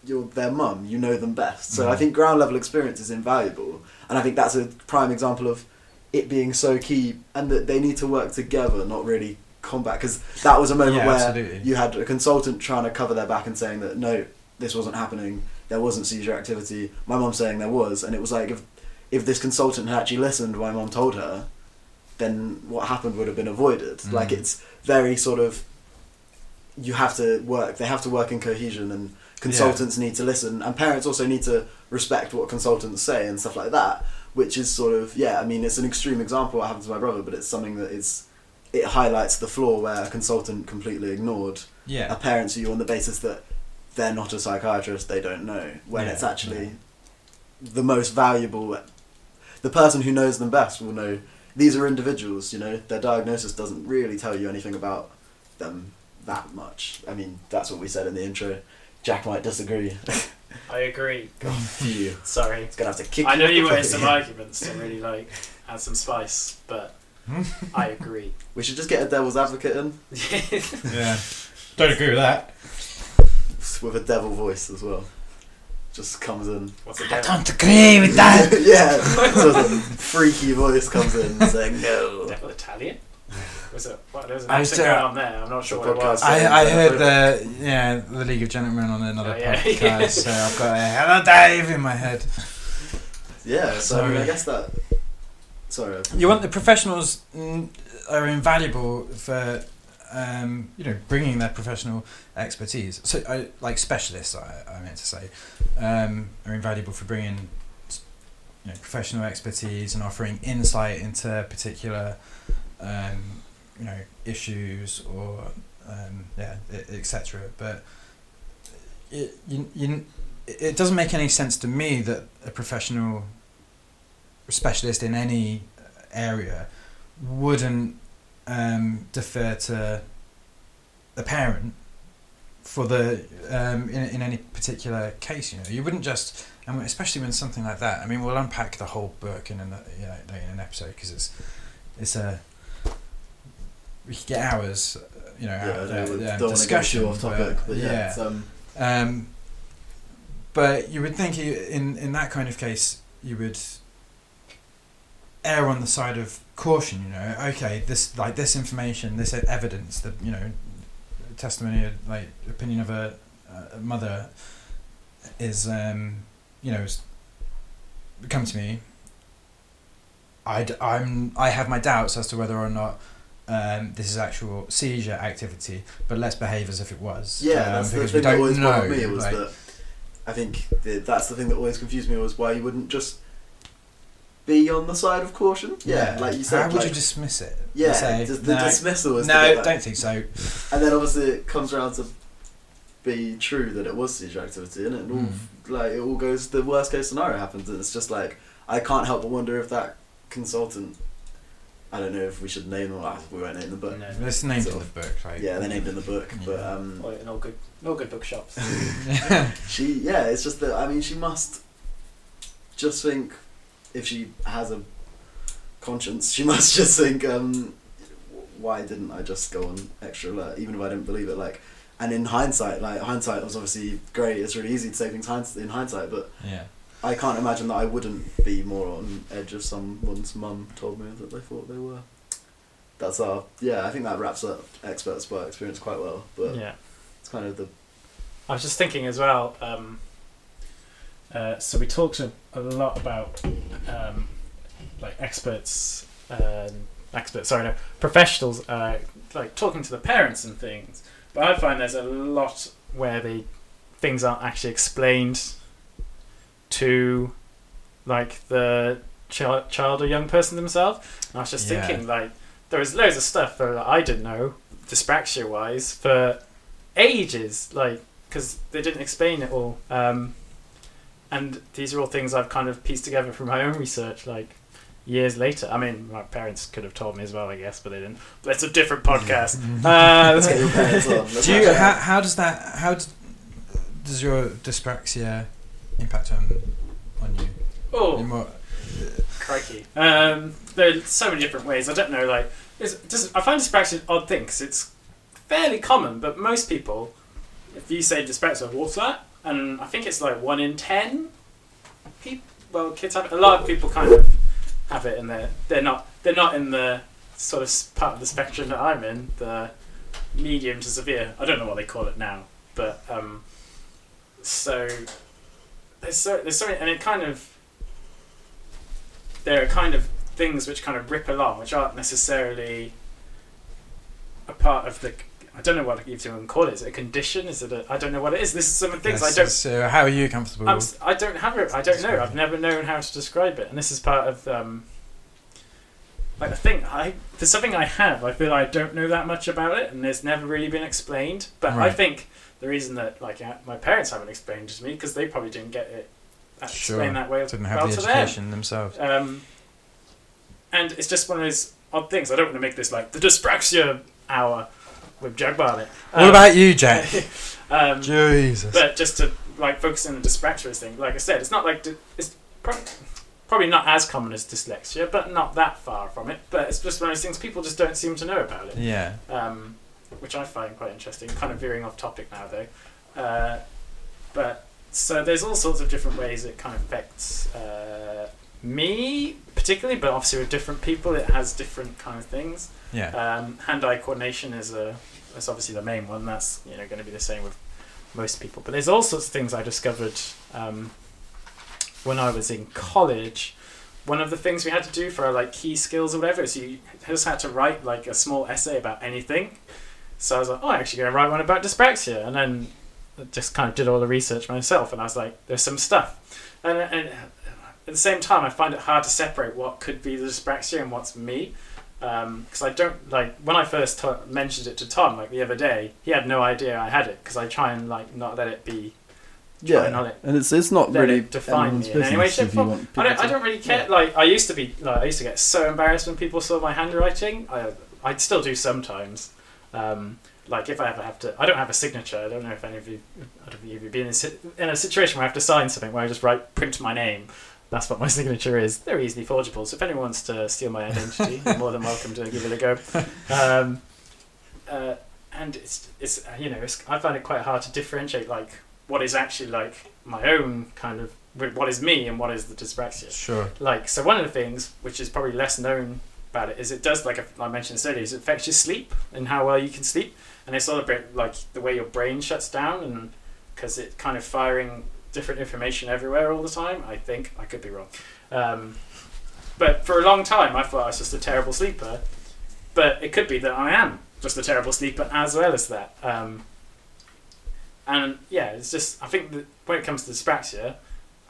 You're their mum, you know them best. So I Mhm. think ground level experience is invaluable. And I think that's a prime example of it being so key and that they need to work together, not really combat. Because that was a moment Yeah, where absolutely. you had a consultant trying to cover their back and saying that no, this wasn't happening. There wasn't seizure activity. My mum saying there was, and it was like if if this consultant had actually listened, my mum told her, then what happened would have been avoided. Mm. Like it's very sort of you have to work. They have to work in cohesion, and consultants need to listen, and parents also need to respect what consultants say and stuff like that. Which is sort of yeah. I mean, it's an extreme example what happened to my brother, but it's something that is it highlights the flaw where a consultant completely ignored Yeah. a parent to you on the basis that they're not a psychiatrist, they don't know, when Yeah, it's actually yeah. the most valuable. The person who knows them best will know these are individuals, you know, their diagnosis doesn't really tell you anything about them that much. I mean, that's what we said in the intro. Jack might disagree. I agree. Phew. Sorry. It's gonna have to kick I know you wanted podcast. some arguments to really like add some spice, but I agree. We should just get a devil's advocate in yeah. Don't agree with that. with a devil voice as well. Just comes in. What's the I devil? don't agree with that. yeah, sort of freaky voice comes in saying no. Devil Italian? Was it? What, there was an I accent said- going on there. I'm not sure what it was. podcast. I, I heard the yeah the League of Gentlemen on another Oh, yeah. podcast, so I've got a hello Dave in my head. Yeah, so I, mean, I guess that. Sorry. You want the professionals are invaluable for um, you know bringing their professional expertise. So I, like specialists, I, I meant to say, um, are invaluable for bringing you know, professional expertise and offering insight into particular um, you know issues or um, yeah etc. But it, you, you, it doesn't make any sense to me that a professional specialist in any area wouldn't um, defer to the parent for the um, in, in any particular case. You know, you wouldn't just, and especially when something like that. I mean, we'll unpack the whole book in an you know, in an episode because it's it's a we could get hours. You know, Yeah, out of the, um, don't want to go discussion off topic, but, yeah, it's, um, um, but you would think you, in in that kind of case you would err on the side of caution. You know, okay, this like this information, this evidence, the you know testimony, like opinion of a, a mother is um, you know is, come to me. I I'm I have my doubts as to whether or not. Um, this is actual seizure activity, but let's behave as if it was. yeah, um, that's the because thing we that don't always know. bothered me was like- that I think the, that's the thing that always confused me was why you wouldn't just be on the side of caution. Yeah, like you said. How would like, you dismiss it? yeah, Say, just the no, dismissal is no, don't think so. And then obviously it comes around to be true that it was seizure activity, and it all Mm. like it all goes. The worst case scenario happens, and it's just like I can't help but wonder if that consultant. I don't know if we should name them. ah, We won't name them, but No. It's named Sort in the book, right? yeah, they're named in the book. But um, Well, in all good, in all good bookshops. she, yeah, it's just that I mean, she must. just think if she has a conscience, she must just think, um, why didn't I just go on extra alert, even if I didn't believe it? Like, and in hindsight, like hindsight was obviously great. It's really easy to say things in hindsight, but Yeah. I can't imagine that I wouldn't be more on edge if someone's mum told me that they thought they were. That's our yeah. I think that wraps up expert spy experience quite well, but yeah. it's kind of the I was just thinking as well. Um, uh, so we talked a, a lot about um, like experts, uh, experts. Sorry, no, professionals. Uh, like talking to the parents and things. But I find there's a lot where they things aren't actually explained to like the child, child or young person themselves. And I was just Yeah. thinking like there was loads of stuff that I didn't know dyspraxia wise for ages like because they didn't explain it all um, and these are all things I've kind of pieced together from my own research like years later I mean my parents could have told me as well I guess but they didn't but it's a different podcast uh, let's get your parents on. Let's Do you, how, how does that how d- does your dyspraxia impact on on you? oh In what? Crikey. Um, there are so many different ways. I don't know, like, it's just, I find dyspraxia an odd thing because it's fairly common, but most people, if you say dyspraxia, what's that? And I think it's like one in ten people, well, kids have it. A lot of people kind of have it, and they're, they're, not, they're not in the sort of part of the spectrum that I'm in, the medium to severe. I don't know what they call it now, but um, so there's so there's so many, and it kind of there are kind of things which kind of rip along, which aren't necessarily a part of the. I don't know what you even call it. Is it a condition? Is it a? I don't know what it is. This is some of the things I don't. So how are you comfortable? I'm, I don't have it. I don't know. I've never known how to describe it, and this is part of um, like the thing. I there's something I have. I feel I don't know that much about it, and it's never really been explained. But I think the reason that like uh, my parents haven't explained it to me because they probably didn't get it Sure. explained that way didn't well have the to them. education themselves. Um, and it's just one of those odd things. I don't want to make this like the dyspraxia hour with Jack Barnett. what about you, Jack? um, Jesus. but just to like focus on the dyspraxia thing, like I said, it's not like it's pro- probably not as common as dyslexia, but not that far from it. But it's just one of those things people just don't seem to know about it yeah. um, which I find quite interesting. Kind of veering off topic now, though. Uh, but so there's all sorts of different ways it kind of affects uh, me, particularly, but obviously with different people, it has different kind of things. Yeah. Um, hand-eye coordination is a is obviously the main one. That's you know going to be the same with most people. But there's all sorts of things I discovered um, when I was in college. One of the things we had to do for our like key skills or whatever is you just had to write like a small essay about anything. So I was like, oh, I'm actually going to write one about dyspraxia, and then I just kind of did all the research myself. And I was like, there's some stuff, and, and at the same time, I find it hard to separate what could be the dyspraxia and what's me um, because I don't like when I first t- mentioned it to Tom like the other day. He had no idea I had it because I try and like not let it be. try and not Yeah, and it's it's not really it define me in any way, shape, form. I don't. I don't really care. yeah. Like I used to be. Like I used to get so embarrassed when people saw my handwriting. I I still do sometimes. Um, like if I ever have to, I don't have a signature. I don't know if any of you, I don't know if you've been in a, in a situation where I have to sign something where I just write print my name. That's what my signature is. They're easily forgeable. So if anyone wants to steal my identity, you're more than welcome to give it a go. Um, uh, and it's it's uh, you know it's, I find it quite hard to differentiate like what is actually like my own kind of what is me and what is the dyspraxia Sure. like so one of the things which is probably less known about it is it does like I mentioned earlier is it affects your sleep and how well you can sleep? And it's a bit like the way your brain shuts down and because it's kind of firing different information everywhere all the time I think I could be wrong. Um, but for a long time I thought I was just a terrible sleeper but it could be that I am just a terrible sleeper as well as that. Um, and yeah it's just I think that when it comes to dyspraxia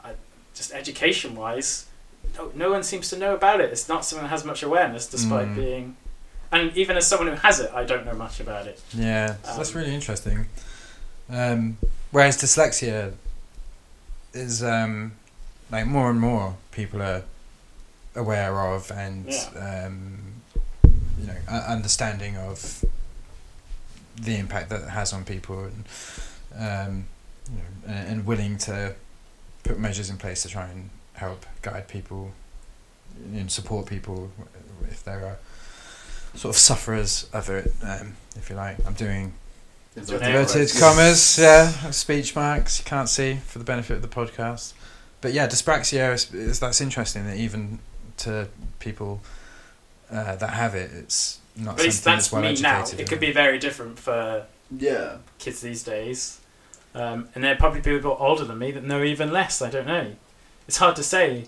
I, just education wise no, no one seems to know about it. It's not something that has much awareness, despite Mm. being. And even as someone who has it, I don't know much about it. Yeah, so that's Um, really interesting. Um, whereas dyslexia is um, like more and more people are aware of and um, you know understanding of the impact that it has on people and um, you know, and, and willing to put measures in place to try and help guide people and support people if there are sort of sufferers of it, um, if you like. I'm doing Inverted inverted commas, yeah, speech marks. You can't see for the benefit of the podcast, but yeah, dyspraxia is, is that's interesting that even to people uh, that have it, it's not At least something that's that's well me now. educated. It could be very different for Yeah. kids these days. Um, and there are probably people older than me that know even less. I don't know. It's hard to say.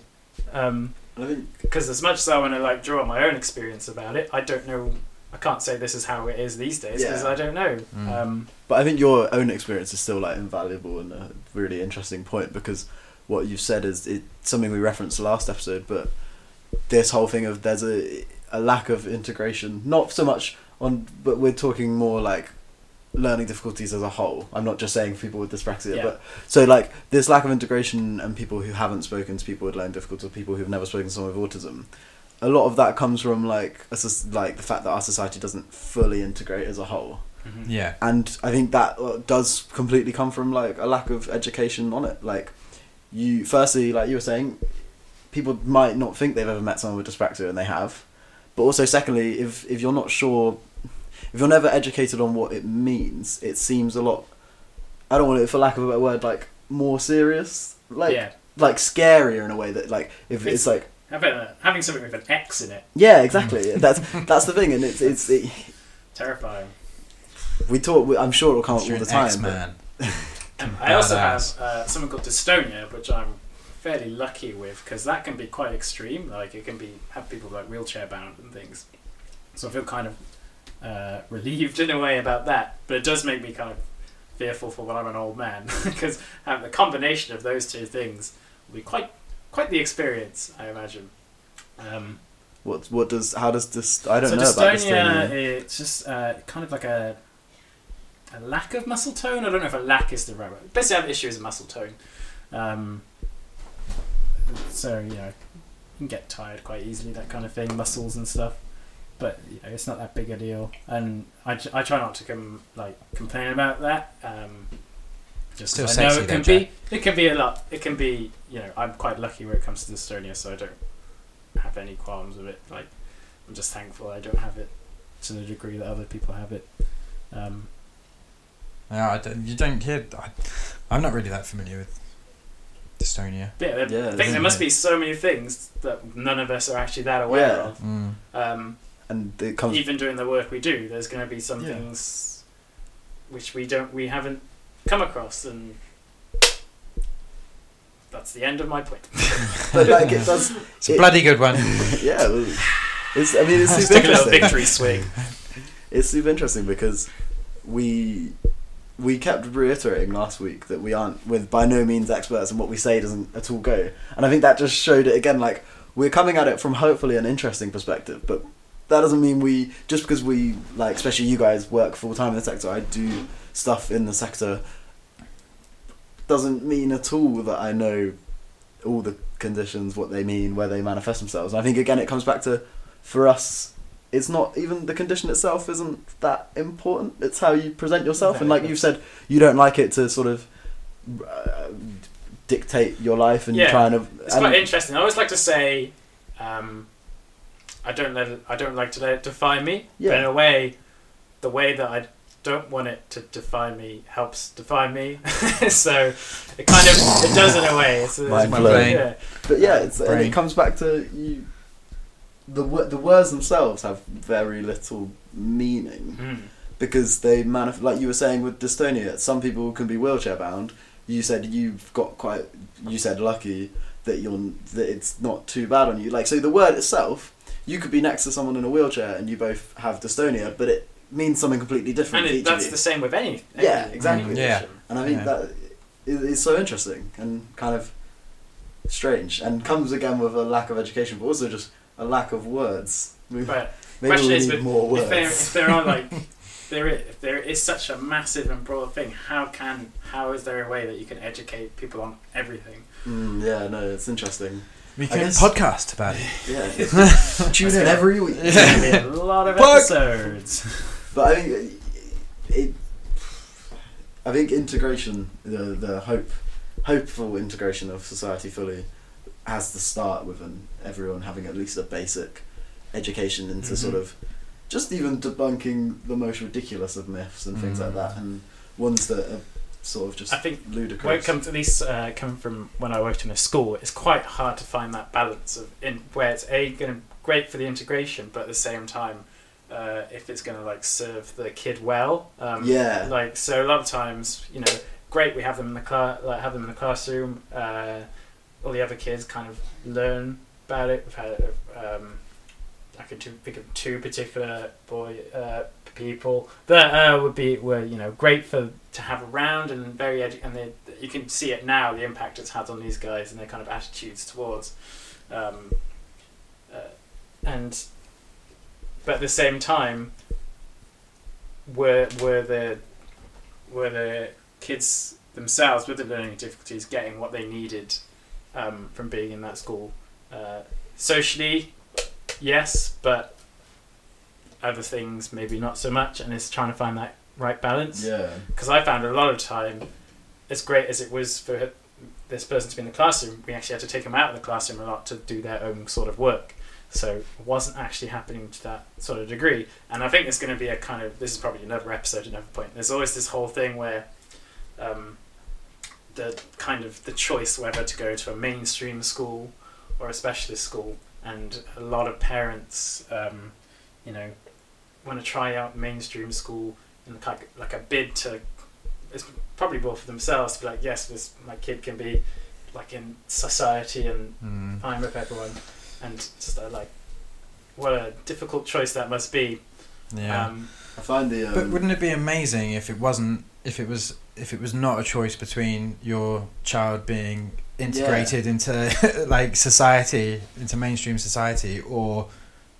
Um, And I think because as much as I want to like draw on my own experience about it, I don't know. I can't say this is how it is these days because Yeah. I don't know. Mm. Um, But I think your own experience is still like invaluable and a really interesting point because what you've said is it, something we referenced last episode. But this whole thing of there's a a lack of integration, not so much on, but we're talking more like learning difficulties as a whole. I'm not just saying for people with dyspraxia, Yeah. but so like this lack of integration and people who haven't spoken to people with learning difficulties, or people who've never spoken to someone with autism. A lot of that comes from like a, like the fact that our society doesn't fully integrate as a whole mhm. yeah, and I think that uh, does completely come from like a lack of education on it. Like you, firstly, like you were saying, people might not think they've ever met someone with dyspraxia, and they have. But also, secondly, if if you're not sure, if you're never educated on what it means, it seems a lot. I don't want it, for lack of a better word, like more serious, like yeah. like scarier in a way that like if it's, It's- like Having, having something with an X in it, yeah, exactly. that's that's the thing, and it's it's it, terrifying. we talk. we- I'm sure it'll come up all the time. X-Man. Um, I also have uh, something called dystonia, which I'm fairly lucky with because that can be quite extreme. Like it can be have people like wheelchair bound and things. So I feel kind of uh, relieved in a way about that, but it does make me kind of fearful for when I'm an old man because the combination of those two things will be quite quite the experience, I imagine. Um, What what does how does this? I don't so know about this dystonia, it's just uh, kind of like a a lack of muscle tone. I don't know if a lack is the right word. Basically, I have issues with muscle tone. Um, so you know, you can get tired quite easily, that kind of thing, muscles and stuff. But you know, it's not that big a deal, and I, I try not to com- like complain about that. Um, just Still 'cause I know it can though, be it can be a lot. It can be you know I'm quite lucky when it comes to dystonia, so I don't have any qualms with it. Like I'm just thankful I don't have it to the degree that other people have it. Um, Yeah, I don't, you don't hear. I, I'm not really that familiar with dystonia. yeah, there, Yeah, I think there isn't must it? be so many things that none of us are actually that aware Yeah. of. Mm. Um, and it comes. even doing the work we do, there's going to be some Yeah. things which we don't, we haven't come across, and that's the end of my point. but like it does. It's a It- bloody good one. yeah, it's. I mean, it's Let's super take a little victory swing. It's super interesting because we we kept reiterating last week that we aren't with by no means experts and what we say doesn't at all go. And I think that just showed it again. Like we're coming at it from hopefully an interesting perspective, but that doesn't mean we just because we like especially you guys work full time in the sector. I do stuff in the sector. Doesn't mean at all that I know all the conditions, what they mean, where they manifest themselves. And I think again it comes back to for us it's not even the condition itself isn't that important. It's how you present yourself, and like you've said, you don't like it to sort of uh, dictate your life and Yeah, try and. It's quite interesting. I always like to say, um, I don't let it, I don't like to let it define me. But in a way, the way that I don't want it to define me helps define me. so it kind of it does in a way. It's, it's Mind my blowing. brain, yeah. but yeah, it's, and it comes back to you. The the words themselves have very little meaning Mm. because they manif- like you were saying with dystonia. Some people can be wheelchair bound. You said you've got quite. You said lucky that you're that it's not too bad on you. Like so, the word itself, you could be next to someone in a wheelchair and you both have dystonia, but it means something completely different. And it, that's the same with any. any Yeah, exactly. any Yeah. And I think Yeah. that is, is so interesting and kind of strange, and comes again with a lack of education, but also just a lack of words. We- But Maybe question we is, need with- more words. if there if there are like there is, if there is such a massive and broad thing, how can how is there a way that you can educate people on everything? Mm, yeah, no, it's interesting. We I can guess- podcast about it. Yeah, tune in every week. There's a lot of Plug. episodes. But I think it, I think integration, the the hope, hopeful integration of society fully, has to start with an everyone having at least a basic education into Mhm. sort of just even debunking the most ridiculous of myths and things like Mm. that, and ones that are sort of just I think ludicrous. Where it comes, at least uh, coming from when I worked in a school, it's quite hard to find that balance of in where it's a going to great for the integration, but at the same time, uh, if it's going to like serve the kid well, um, Yeah. Like so, a lot of times, you know, great we have them in the class, like have them in the classroom. Uh, all the other kids kind of learn about it. We've had, um, I could think of two particular boy uh, people that uh, would be were you know great for to have around and very edu- and they, you can see it now the impact it's had on these guys and their kind of attitudes towards um, uh, and but at the same time were were the were the kids themselves with the learning difficulties getting what they needed um, from being in that school uh, socially yes but other things maybe not so much and it's trying to find that right balance yeah. because I found a lot of time, as great as it was for this person to be in the classroom, we actually had to take them out of the classroom a lot to do their own sort of work. So it wasn't actually happening to that sort of degree. And I think there's going to be a kind of this is probably another episode, another point. There's always this whole thing where um, the kind of the choice whether to go to a mainstream school or a specialist school, and a lot of parents, um, you know, want to try out mainstream school in like like a bid to it's probably more for themselves to be like yes this my kid can be like in society and Mm. fine with everyone and just uh, like what a difficult choice that must be Yeah. um, I find the um, But wouldn't it be amazing if it wasn't if it was if it was not a choice between your child being integrated into like society into mainstream society or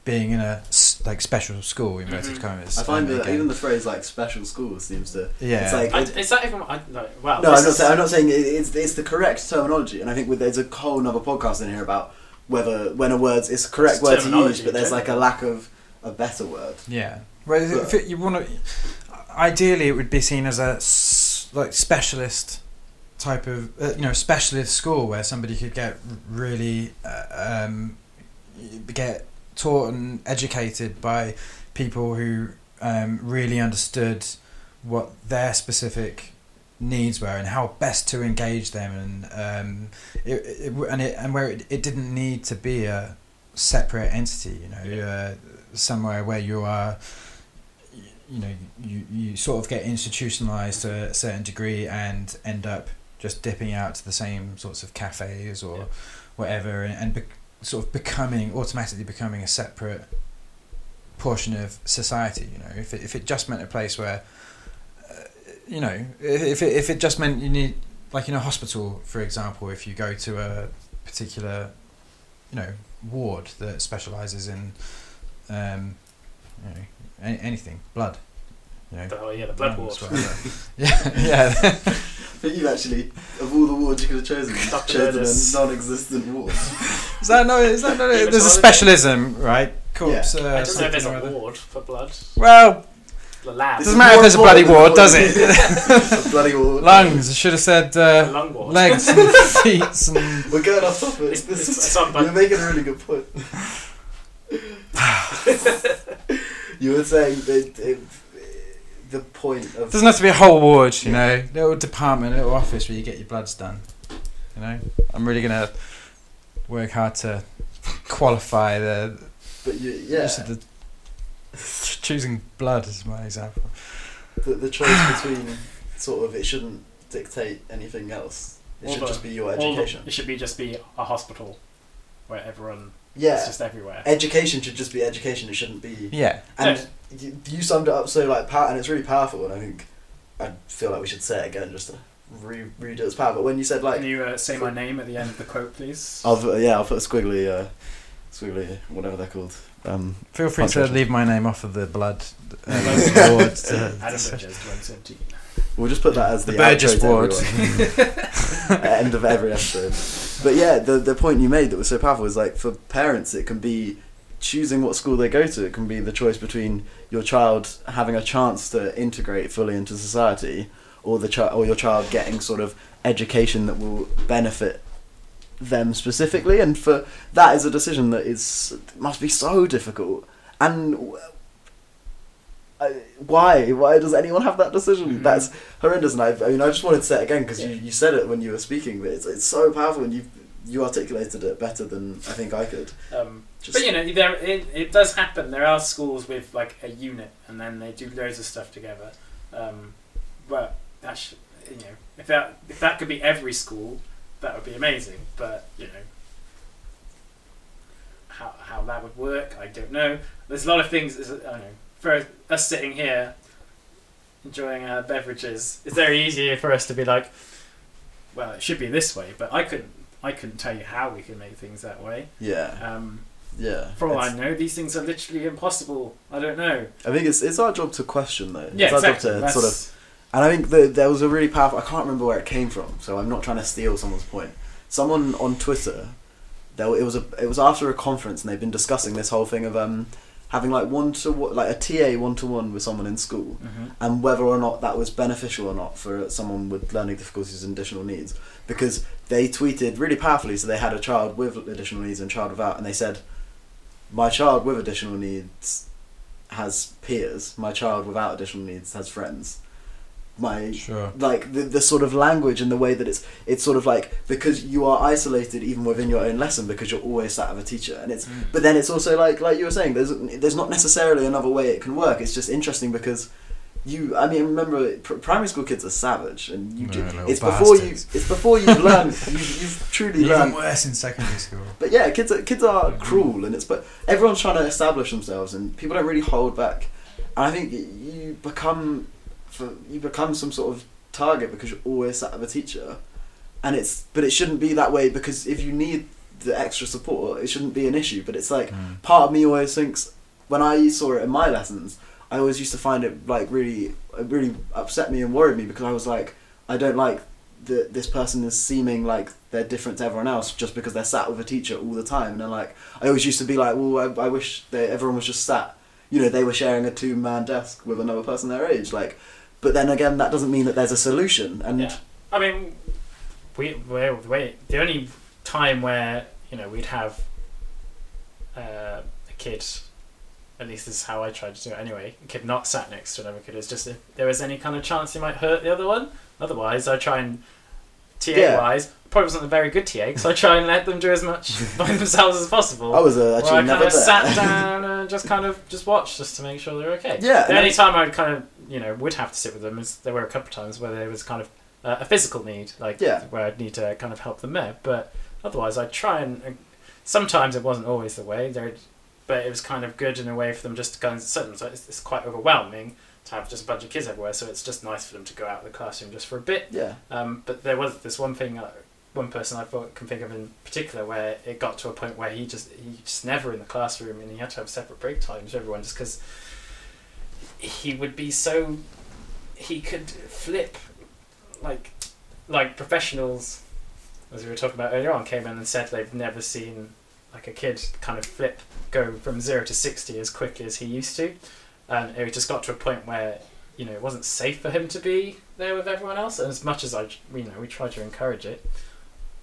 being in a like special school inverted Mhm. commas? I find that again- even the phrase like special school seems to yeah it's like I, it- is that even I, like, well? No, I'm not, is- saying I'm not saying it's it's the correct terminology, and I think with, there's a whole other podcast in here about whether when a word's it's the correct It's word to use, but there's like a lack of a better word. Yeah. Well, if But- it, you want to, ideally, it would be seen as a like specialist type of uh, you know specialist school where somebody could get really uh, um, get taught and educated by people who um, really understood what their specific needs were and how best to engage them and um, it, it, and it and where it, it didn't need to be a separate entity you know uh, somewhere where you are you know you, you sort of get institutionalized to a certain degree and end up just dipping out to the same sorts of cafes or Yeah. whatever and, and bec sort of becoming automatically becoming a separate portion of society you know if it, if it just meant a place where uh, you know if if it, if it just meant you need like in a hospital for example if you go to a particular you know ward that specializes in um you know any, anything blood you know the, oh yeah the blood ward yeah yeah But you've actually, of all the wards you could have chosen, you've chosen a non-existent ward. is that no is that no there's a Hematology? specialism right corpse Yeah. uh, I don't know if there's a other. ward for blood well the lab This Doesn't matter if there's a bloody important ward, does it? a bloody ward. lungs I should have said uh, lung ward legs and feet and We're going off topic. It's, this it's, is, it's you're making a really good point. you were saying that it, the point of doesn't have to be a whole ward you know. Little department little office where you get your bloods done you know. I'm really gonna work hard to qualify the but you, yeah, the choosing blood as my example. The, the choice between sort of it shouldn't dictate anything else. It Or should the- just be your Or the- education. it should be just be a hospital where everyone Yeah, it's just everywhere education should just be education. It shouldn't be. yeah And No. you, you summed it up so like power, and it's really powerful. And I think I feel like we should say it again just to re- redo its power. But when you said like, Can you uh, say my name at the end of the quote, please? I'll put, yeah, I'll put a squiggly, uh, squiggly, whatever they're called. Um, feel free to leave my name off of the blood uh, ward to- Adam Burgess, 2017. we'll just put that as the, The Burgess outro to ward. end of every episode. But yeah, the the point you made that was so powerful is like for parents, it can be choosing what school they go to. It can be the choice between your child having a chance to integrate fully into society, or the child or your child getting sort of education that will benefit them specifically, and for that is a decision that is must be so difficult. And uh, why? Why does anyone have that decision? Mhm. That's horrendous. And I, I mean, I just wanted to say it again because you, you said it when you were speaking, but it's it's so powerful, and you you articulated it better than I think I could. Um, Just, but you know, there it, it does happen. There are schools with like a unit, and then they do loads of stuff together. Um, but that's you know, if that if that could be every school, that would be amazing. But you know, how how that would work, I don't know. There's a lot of things. I don't know. For us sitting here, enjoying our beverages, it's very easy for us to be like, well, it should be this way. But I couldn't. I couldn't tell you how we can make things that way. yeah, Um, yeah. for all I know, these things are literally impossible. I don't know. I think it's it's our job to question though. Yeah, it's our exactly. job to That's- sort of And I think that there was a really powerful. I can't remember where it came from, so I'm not trying to steal someone's point. Someone on Twitter, there it was a it was after a conference, and they've been discussing this whole thing of um having like one to one- like a TA one to one with someone in school, Mhm. and whether or not that was beneficial or not for someone with learning difficulties and additional needs. Because they tweeted really powerfully, so they had a child with additional needs and a child without, and they said, "My child with additional needs has peers. My child without additional needs has friends." My Sure. like the the sort of language and the way that it's it's sort of like because you are isolated even within your own lesson because you're always sat with a teacher and it's but then it's also like like you were saying there's there's not necessarily another way it can work it's just interesting because you I mean remember pr- primary school kids are savage and you do, it's before you it's before you've learned you've, you've truly Even learned worse in secondary school. but yeah kids are kids are Mhm. cruel and it's but everyone's trying to establish themselves and people don't really hold back and I think you become for you become some sort of target because you're always sat with a teacher. And it's but it shouldn't be that way because if you need the extra support it shouldn't be an issue. But it's like Mm. part of me always thinks when I saw it in my lessons I always used to find it like really it really upset me and worried me because I was like I don't like that this person is seeming like they're different to everyone else just because they're sat with a teacher all the time. And then like I always used to be like well I, I wish they, everyone was just sat you know they were sharing a two man desk with another person their age. Like but then again that doesn't mean that there's a solution and Yeah. I mean, we we wait. The only time where you know we'd have uh, a kid, at least this is how I tried to do it anyway. A kid not sat next to another kid is just if there was any kind of chance he might hurt the other one. Otherwise, I try and TA Yeah. wise probably wasn't a very good TA because I try and let them do as much by themselves as possible. I was uh, actually I never kind of sat down and just kind of just watched just to make sure they're okay. Yeah, The only time I'd kind of you know would have to sit with them is there were a couple of times where there was kind of uh, a physical need, like Yeah. where I'd need to kind of help them there. But otherwise, I'd try and. Uh, sometimes it wasn't always the way. There, but it was kind of good in a way for them just to go and sit. them. So it's, it's quite overwhelming to have just a bunch of kids everywhere. So it's just nice for them to go out of the classroom just for a bit. yeah Um, but there was this one thing, uh, one person I thought can think of in particular, where it got to a point where he just he just never in the classroom, and he had to have separate break times for everyone, just because he would be so he could flip like like professionals, as we were talking about earlier on, came in and said they've never seen like a kid kind of flip go from zero to sixty as quickly as he used to, and it just got to a point where you know it wasn't safe for him to be there with everyone else. And as much as I, you know, we tried to encourage it,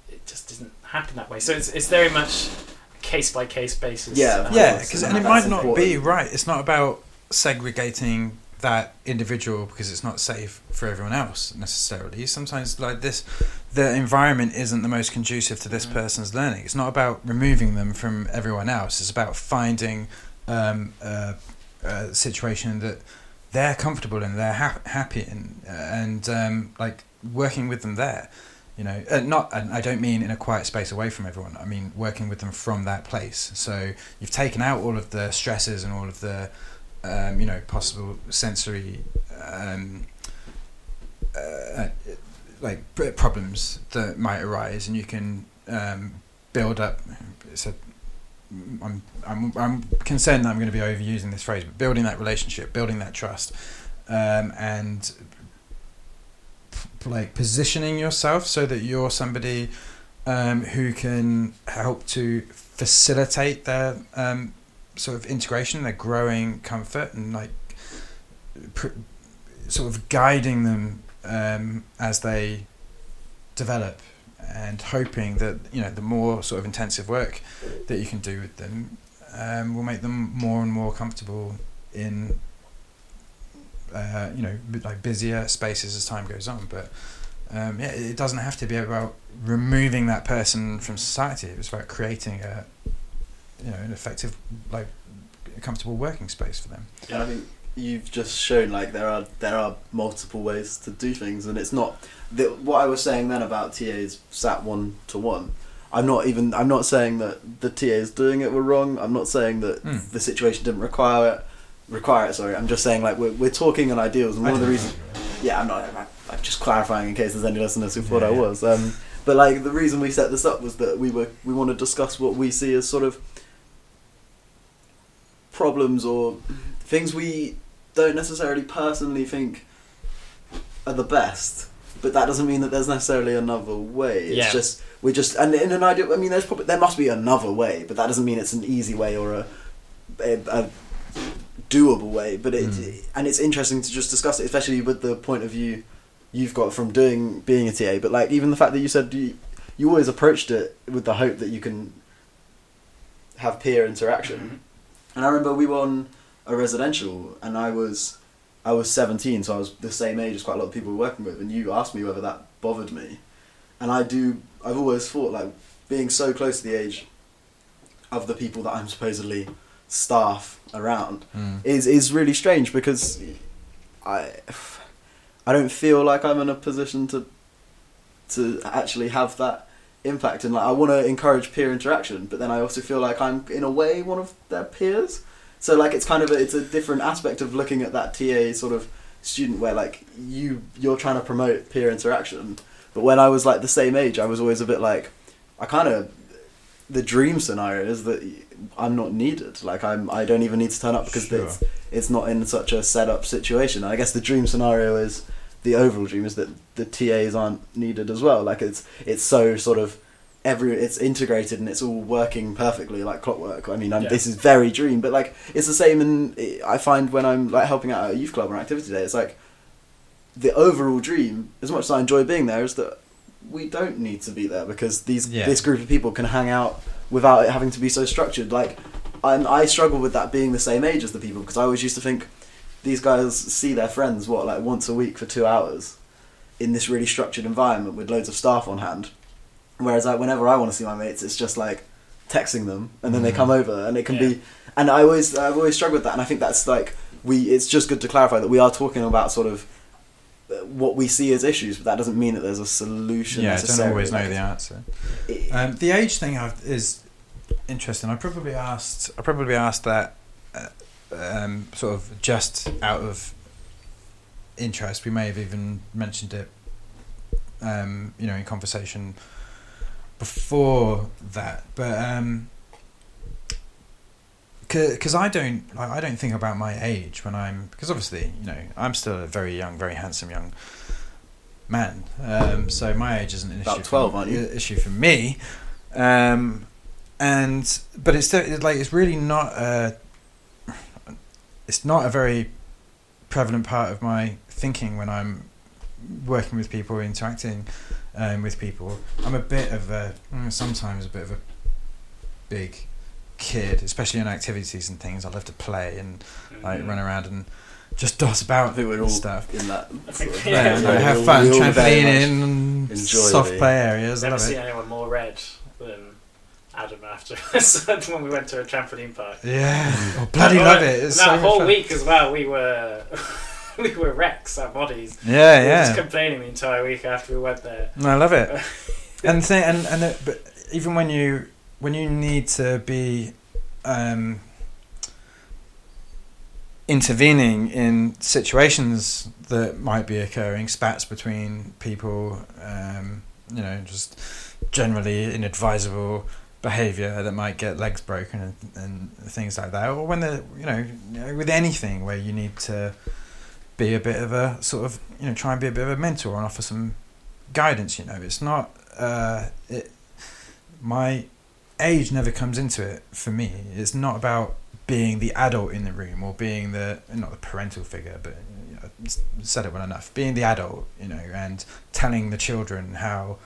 it just doesn't happen that way. So it's it's very much case by case basis. Yeah, um, Yeah, because and and it that's might not be right. It's not about segregating that individual because it's not safe for everyone else necessarily. Sometimes like this, the environment isn't the most conducive to this Mhm. person's learning. It's not about removing them from everyone else. It's about finding um, a, a situation that they're comfortable in, they're ha- happy in, and um, like working with them there. You know, uh, not. And I don't mean in a quiet space away from everyone. I mean working with them from that place. So you've taken out all of the stresses and all of the, um, you know, possible sensory, um, uh, like problems that might arise, and you can um, build up. It's a. I'm I'm I'm concerned that I'm going to be overusing this phrase, but building that relationship, building that trust, um, and like positioning yourself so that you're somebody um, who can help to facilitate their um, sort of integration, their growing comfort, and like pr- sort of guiding them um, as they develop and hoping that you know the more sort of intensive work that you can do with them um, will make them more and more comfortable in uh, you know like busier spaces as time goes on. But um, yeah, it doesn't have to be about removing that person from society. It's about creating a you know an effective like comfortable working space for them. Yeah, I think you've just shown like there are there are multiple ways to do things, and it's not the, what I was saying then about TAs sat one to one. I'm not even. I'm not saying that the TAs doing it were wrong. I'm not saying that Mm. the situation didn't require it. Require it. Sorry, I'm just saying like we're we're talking on ideals, and one of the reasons. Yeah, I'm not. I'm, I'm just clarifying in case there's any listeners who thought I Yeah, yeah. was. Um, but like the reason we set this up was that we were we want to discuss what we see as sort of problems or things we don't necessarily personally think are the best. But that doesn't mean that there's necessarily another way. It's Yeah. just we're just and in an ideal. I mean, there's probably there must be another way, but that doesn't mean it's an easy way or a a, a doable way. But it Mm. and it's interesting to just discuss it, especially with the point of view you've got from doing being a TA. But like even the fact that you said you you always approached it with the hope that you can have peer interaction. And I remember we were on a residential, and I was I was seventeen, so I was the same age as quite a lot of people we were working with. And you asked me whether that bothered me, and I do. I've always thought like being so close to the age of the people that I'm supposedly staff around Mm. is is really strange because I I don't feel like I'm in a position to to actually have that impact and like I want to encourage peer interaction but then I also feel like I'm in a way one of their peers. So like it's kind of a, it's a different aspect of looking at that TA sort of student where like you you're trying to promote peer interaction. But when I was like the same age I was always a bit like I kind of the dream scenario is that I'm not needed. Like I'm I don't even need to turn up because Sure. it's it's not in such a set up situation. I guess the dream scenario is the overall dream is that the TAs aren't needed as well like it's it's so sort of every it's integrated and it's all working perfectly like clockwork I mean I'm, Yeah. this is very dream but like it's the same And I find when I'm like helping out at a youth club or activity day it's like the overall dream as much as I enjoy being there is that we don't need to be there because these Yeah. this group of people can hang out without it having to be so structured like and I struggle with that being the same age as the people because I always used to think these guys see their friends what like once a week for two hours in this really structured environment with loads of staff on hand whereas like whenever I want to see my mates it's just like texting them and then they Mhm. come over and it can Yeah. be and I always I've always struggled with that and I think that's like we it's just good to clarify that we are talking about sort of uh, what we see as issues but that doesn't mean that there's a solution Yeah, I don't always know the answer. Um, the age thing I've, is interesting. I probably asked. I probably asked that uh, um, sort of just out of interest. We may have even mentioned it, um, you know, in conversation before that. But um, because I don't, I don't think about my age when I'm because obviously, you know, I'm still a very young, very handsome young man. Um, so my age isn't an About issue. 12, for, aren't you? Issue for me. Um, and but it's like it's really not a. It's not a very prevalent part of my thinking when I'm working with people, interacting um, with people. I'm a bit of a mm, sometimes a bit of a big kid, especially in activities and things. I love to play and like Mhm. run around and just dot about I think we're and all stuff. in that sort of- Yeah, Yeah, yeah, I have fun we all very much trampolining and soft play areas. I Never love seen it. anyone more red than Adam after when we went to a trampoline park. Yeah, oh, bloody That love whole- it. It's that so whole fun. week as well, we were we were wrecks, our bodies. Yeah, We were just yeah. complaining the entire week after we went there. No, I love it. and the thing, and and it, but even when you when you need to be um, intervening in situations that might be occurring, spats between people, um, you know, just generally inadvisable behavior that might get legs broken and, and things like that, or when the you know with anything where you need to be a bit of a sort of you know try and be a bit of a mentor and offer some guidance. You know, it's not uh, it. My age never comes into it for me. It's not about being the adult in the room or being the not the parental figure, but you know, said it well enough. Being the adult, you know, and telling the children how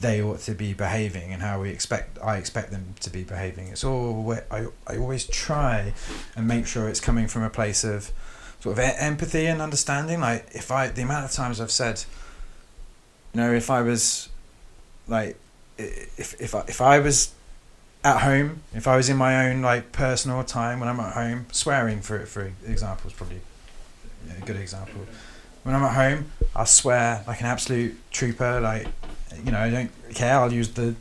they ought to be behaving and how we expect I expect them to be behaving. It's all I I always try and make sure it's coming from a place of sort of empathy and understanding. Like if I the amount of times I've said, you know, if I was like if if I, if I was at home, if I was in my own like personal time when I'm at home, swearing for for example is probably a good example. When I'm at home, I'll swear like an absolute trooper. Like you know, I don't care. I'll use the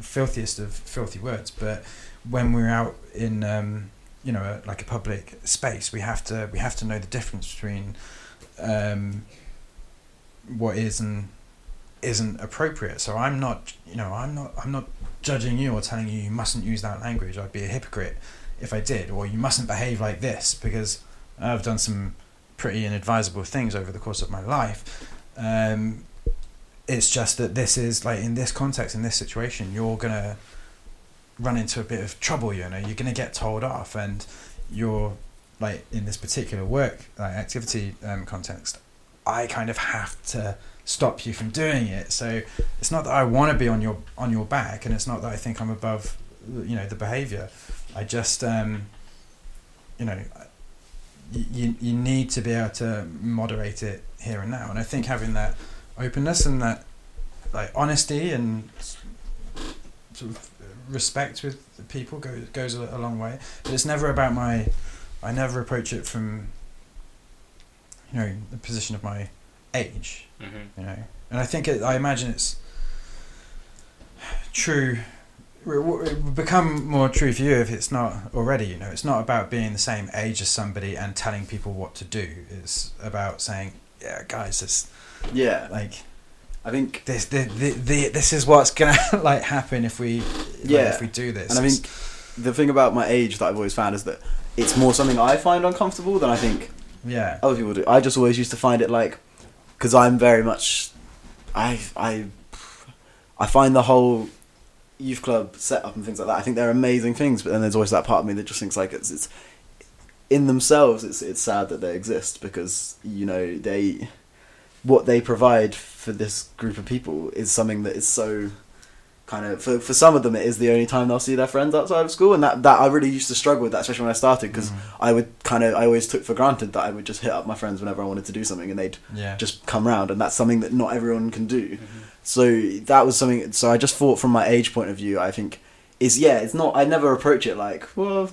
filthiest of filthy words. But when we're out in um, you know a, like a public space, we have to we have to know the difference between um, what is and isn't appropriate. So I'm not you know I'm not I'm not judging you or telling you you mustn't use that language. I'd be a hypocrite if I did, or you mustn't behave like this because I've done some pretty inadvisable things over the course of my life. Um, it's just that this is like in this context, in this situation, you're gonna run into a bit of trouble. You know, you're gonna get told off, and you're like in this particular work like activity um, context. I kind of have to stop you from doing it. So it's not that I want to be on your on your back, and it's not that I think I'm above, you know, the behaviour. I just, um, you know, you you need to be able to moderate it here and now, and I think having that openness and that like honesty and sort of respect with people goes goes a, a long way. But it's never about my. I never approach it from. You know the position of my age Mm-hmm. you know and i think it, i imagine it's true it would become more true for you if it's not already you know it's not about being the same age as somebody and telling people what to do it's about saying yeah guys it's Yeah, like I think, this the, the, the this is what's gonna like happen if we like, Yeah. if we do this and I think the thing about my age that I've always found is that it's more something I find uncomfortable than I think yeah other people do. I just always used to find it like, because I'm very much, I I, I find the whole youth club setup and things like that. I think they're amazing things, but then there's always that part of me that just thinks like it's it's in themselves. It's it's sad that they exist because you know they, what they provide for this group of people is something that is so. Kind of for for some of them, it is the only time they'll see their friends outside of school, and that, that I really used to struggle with that, especially when I started, because Mm. I would kind of I always took for granted that I would just hit up my friends whenever I wanted to do something, and they'd yeah just come round, and that's something that not everyone can do. Mm-hmm. So that was something. So I just thought from my age point of view, I think is yeah, it's not. I never approach it like well,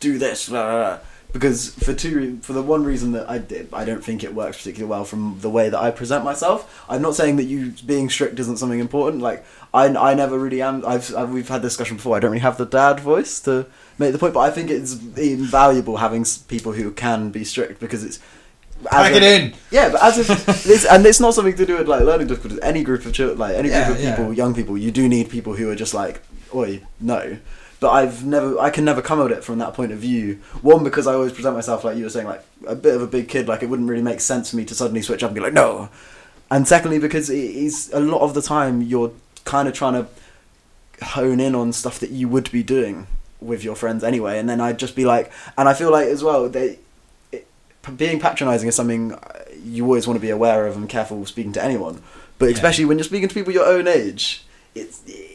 do this blah, blah, blah. Because for two for the one reason that I did, I don't think it works particularly well from the way that I present myself. I'm not saying that you being strict isn't something important. Like I, I never really am. I've, I've we've had this discussion before. I don't really have the dad voice to make the point, but I think it's invaluable having people who can be strict because it's. pack it in yeah, but as if this, and it's not something to do with like learning difficulties. Any group of children, like any Yeah, group of yeah. people, young people, you do need people who are just like, oi, no. But I've never, I can never come at it from that point of view. One because I always present myself like you were saying, like a bit of a big kid. Like it wouldn't really make sense for me to suddenly switch up and be like, no. And secondly, because it is a lot of the time you're kind of trying to hone in on stuff that you would be doing with your friends anyway, and then I'd just be like, and I feel like as well they it, being patronizing is something uh, you always want to be aware of and careful speaking to anyone. But Yeah. especially when you're speaking to people your own age, it's it,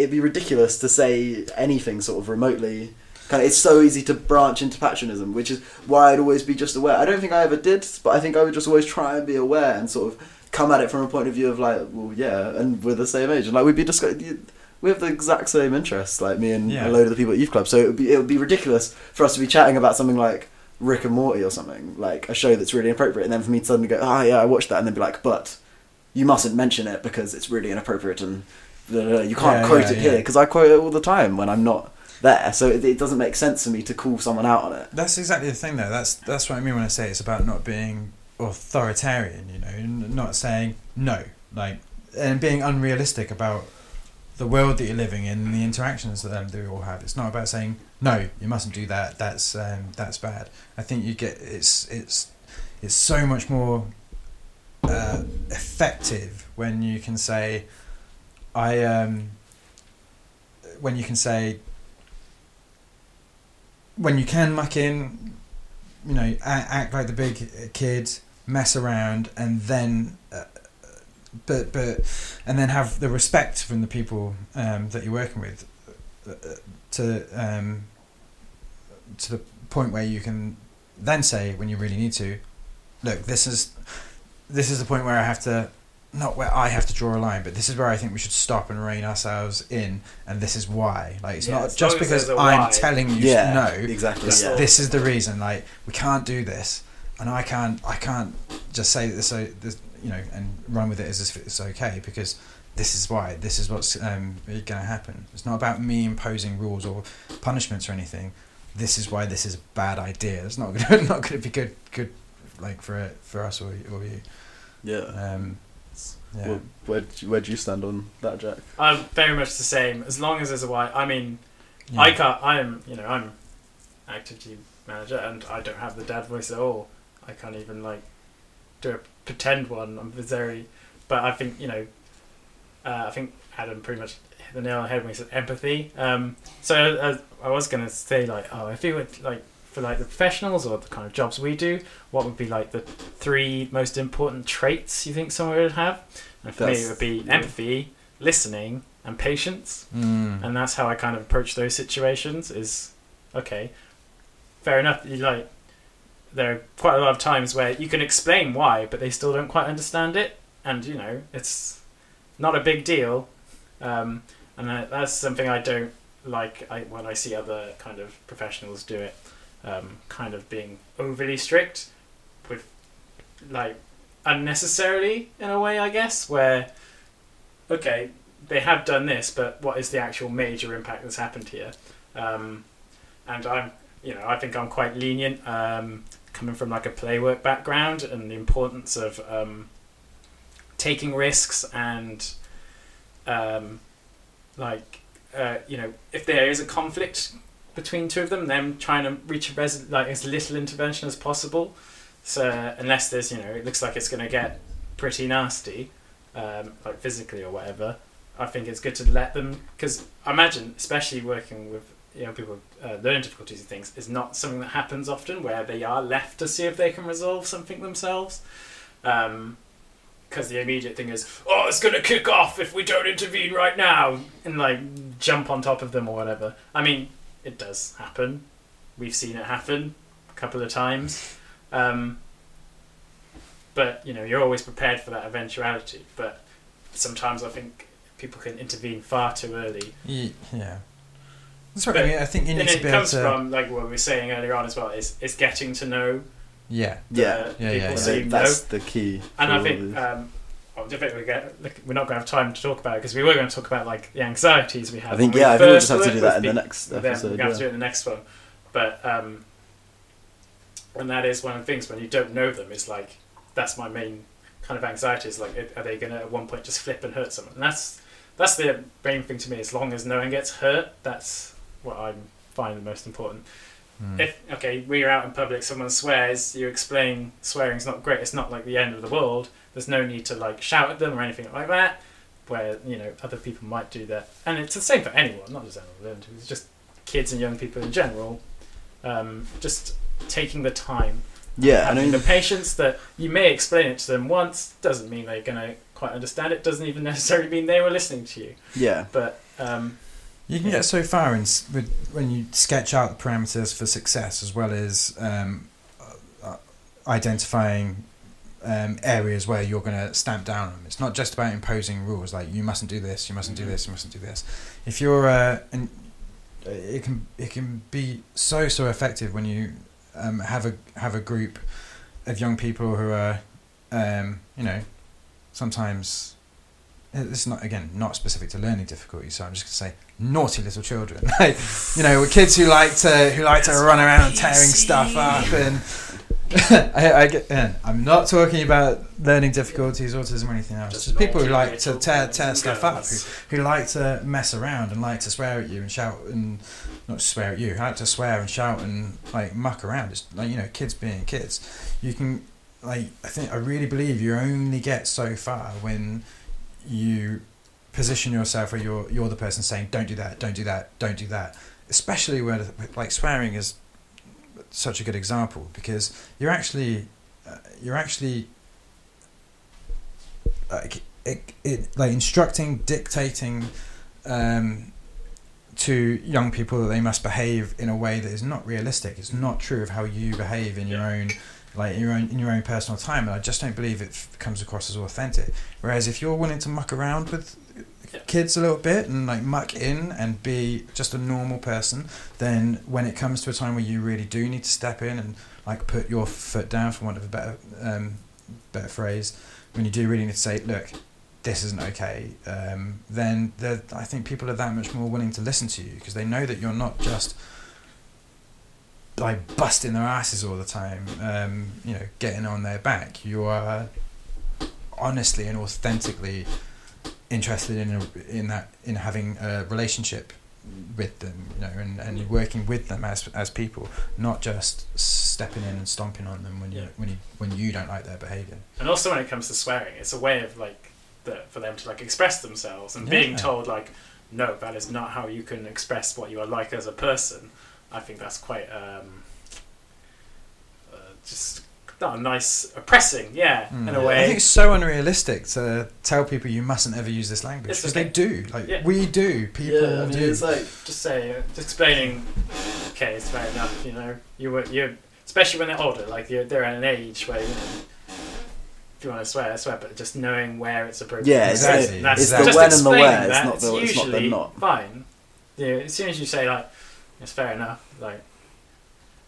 it'd be ridiculous to say anything sort of remotely. Kind of, it's so easy to branch into patronism, which is why I'd always be just aware. I don't think I ever did, but I think I would just always try and be aware and sort of come at it from a point of view of like, well, yeah, and we're the same age, and like we'd be discussing. We have the exact same interests, like me and Yeah. a load of the people at youth club. So it would be it would be ridiculous for us to be chatting about something like Rick and Morty or something, like a show that's really inappropriate, and then for me to suddenly go, oh yeah, I watched that, and then be like, but you mustn't mention it because it's really inappropriate and. You can't Yeah, quote yeah, it yeah. here because I quote it all the time when I'm not there. So it, it doesn't make sense for me to call someone out on it. That's exactly the thing, though. That's that's what I mean when I say it's about not being authoritarian. You know, not saying no, like, and being unrealistic about the world that you're living in and the interactions that, um, that we all have. It's not about saying no, you mustn't do that. That's um, that's bad. I think you get it's it's it's so much more uh, effective when you can say, I um, when you can say when you can muck in, you know, act, act like the big kid, mess around, and then uh, but but and then have the respect from the people um, that you're working with uh, to um, to the point where you can then say when you really need to, look, this is this is the point where I have to not where I have to draw a line, but this is where I think we should stop and rein ourselves in, and this is why. Like it's Yeah, not as just long as because there's a I'm why. telling you yeah, no. exactly. That's Yeah. This is the reason. Like we can't do this, and I can't. I can't just say this. So this, you know, and run with it as if it's okay because this is why. This is what's um, going to happen. It's not about me imposing rules or punishments or anything. This is why this is a bad idea. It's not gonna, not going to be good. Good, like for for us or or you. Yeah. Um, yeah. Well, where where do you stand on that, Jack? I'm very much the same. As long as there's a why. I mean, yeah. I can't. I'm you know I'm activity manager and I don't have the dad voice at all. I can't even like do a pretend one. I'm very, but I think you know, uh, I think Adam pretty much hit the nail on the head when he said empathy. Um, so uh, I was gonna say like, oh, if you would like for like the professionals or the kind of jobs we do, what would be like the three most important traits you think someone would have? And for me, it would be yeah. empathy, listening, and patience Mm. and that's how I kind of approach those situations. Is okay, fair enough. You like there are quite a lot of times where you can explain why, but they still don't quite understand it, and you know it's not a big deal. Um, and that, that's something I don't like I, when I see other kind of professionals do it. Um, kind of being overly strict with like unnecessarily in a way, I guess, where okay, they have done this, but what is the actual major impact that's happened here? Um, and I'm, you know, I think I'm quite lenient, um, coming from like a play work background, and the importance of um, taking risks and, um, like, uh, you know, if there is a conflict between two of them, them trying to reach a res- like as little intervention as possible. So unless there's, you know, it looks like it's going to get pretty nasty, um, like physically or whatever. I think it's good to let them because I imagine, especially working with you know people with uh, learning difficulties and things, is not something that happens often where they are left to see if they can resolve something themselves. Because the immediate thing is, oh, it's going to kick off if we don't intervene right now, and like jump on top of them or whatever. I mean, it does happen. We've seen it happen a couple of times. Um, but you know, you're always prepared for that eventuality. But sometimes I think people can intervene far too early. Yeah. That's right. But- I mean, I think you need and to it be able comes to. from like what we were saying earlier on as well. Is is getting to know yeah. the Yeah. Yeah, people yeah, yeah. so you know. that's the key. And I think these. I think we get, look, we're not going to have time to talk about it because we were going to talk about like the anxieties we have. I think yeah, we I think we first just have to do that in the people. next episode. we're going to have to do it in the next one. But um, and that is one of the things when you don't know them is like that's my main kind of anxiety is like are they going to at one point just flip and hurt someone? And that's that's the main thing to me. As long as no one gets hurt, that's what I'm finding most important. Mm. If okay, we're out in public, someone swears, you explain swearing's not great. It's not like the end of the world. There's no need to like shout at them or anything like that. Where you know other people might do that, and it's the same for anyone, not just anyone. It's just kids and young people in general. Um, just taking the time, Yeah, I mean, the patience that you may explain it to them once doesn't mean they're gonna quite understand it. Doesn't even necessarily mean they were listening to you. yeah, But um, You can Yeah. get so far in, with, when you sketch out the parameters for success as well as um, uh, identifying um, areas where you're going to stamp down on them. It's not just about imposing rules like you mustn't do this, you mustn't do Mhm. this, you mustn't do this. If you're uh, and uh, it can it can be so so effective when you um, have a have a group of young people who are um, you know sometimes it's not again not specific to learning difficulties so i'm just going to say naughty little children like you know kids who like to who like to run around tearing stuff up and I, I get, yeah, I'm not talking about learning difficulties, autism, or anything else. Just Just, people who like to tear tear stuff up, who, who like to mess around and like to swear at you and shout and not swear at you, like to swear and shout and like muck around. It's like you know, kids being kids. You can like I think I really believe you only get so far when you position yourself where you're you're the person saying don't do that, don't do that, don't do that. Especially where like swearing is such a good example because you're actually uh, you're actually like it, it like instructing, dictating um, to young people that they must behave in a way that is not realistic. It's not true of how you behave in your own like in your own in your own personal time, and I just don't believe it f- comes across as authentic. Whereas if you're willing to muck around with Yeah. kids a little bit and like muck in and be just a normal person, then when it comes to a time where you really do need to step in and like put your foot down, for want of a better um, better phrase, when you do really need to say, look, this isn't okay, um, then I think people are that much more willing to listen to you because they know that you're not just like busting their asses all the time, um, you know, getting on their back. You are honestly and authentically interested in a, in that in having a relationship with them, you know, and, and working with them as as people, not just stepping in and stomping on them when you Yeah. when you when you don't like their behaviour. And also when it comes to swearing, it's a way of like the, for them to like express themselves and being told like, no, that is not how you can express what you are like as a person. I think that's quite um, uh, just not a nice, oppressing. Yeah, in a way. I think it's so unrealistic to tell people you mustn't ever use this language because okay. they do. Like Yeah. we do. People yeah, I mean, do. it's like just say, uh, just explaining. Okay, it's fair enough. You know, you were you, especially when they're older, like you're, they're at an age where you know, if you want to swear, swear, but just knowing where it's appropriate. Yeah, it's Exactly. the, That's it's Exactly. the just when and the explaining where. It's not the it's not the usually not. Fine. Yeah, as soon as you say like, it's fair enough. Like,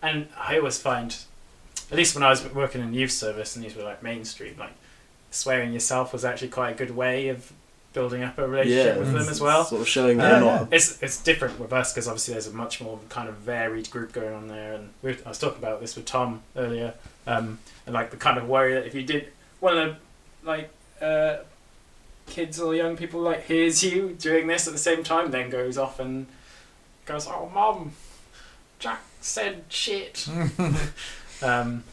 and I always find, at least when I was working in youth service and these were like mainstream, like swearing yourself was actually quite a good way of building up a relationship Yeah, with them as well. Sort of showing Uh, they're Yeah, not. It's it's different with us because obviously there's a much more kind of varied group going on there, and we I was talking about this with Tom earlier, um, and like the kind of worry that if you did one of the like uh, kids or young people like hears you doing this at the same time, then goes off and goes, "Oh, mom, Jack said shit." um,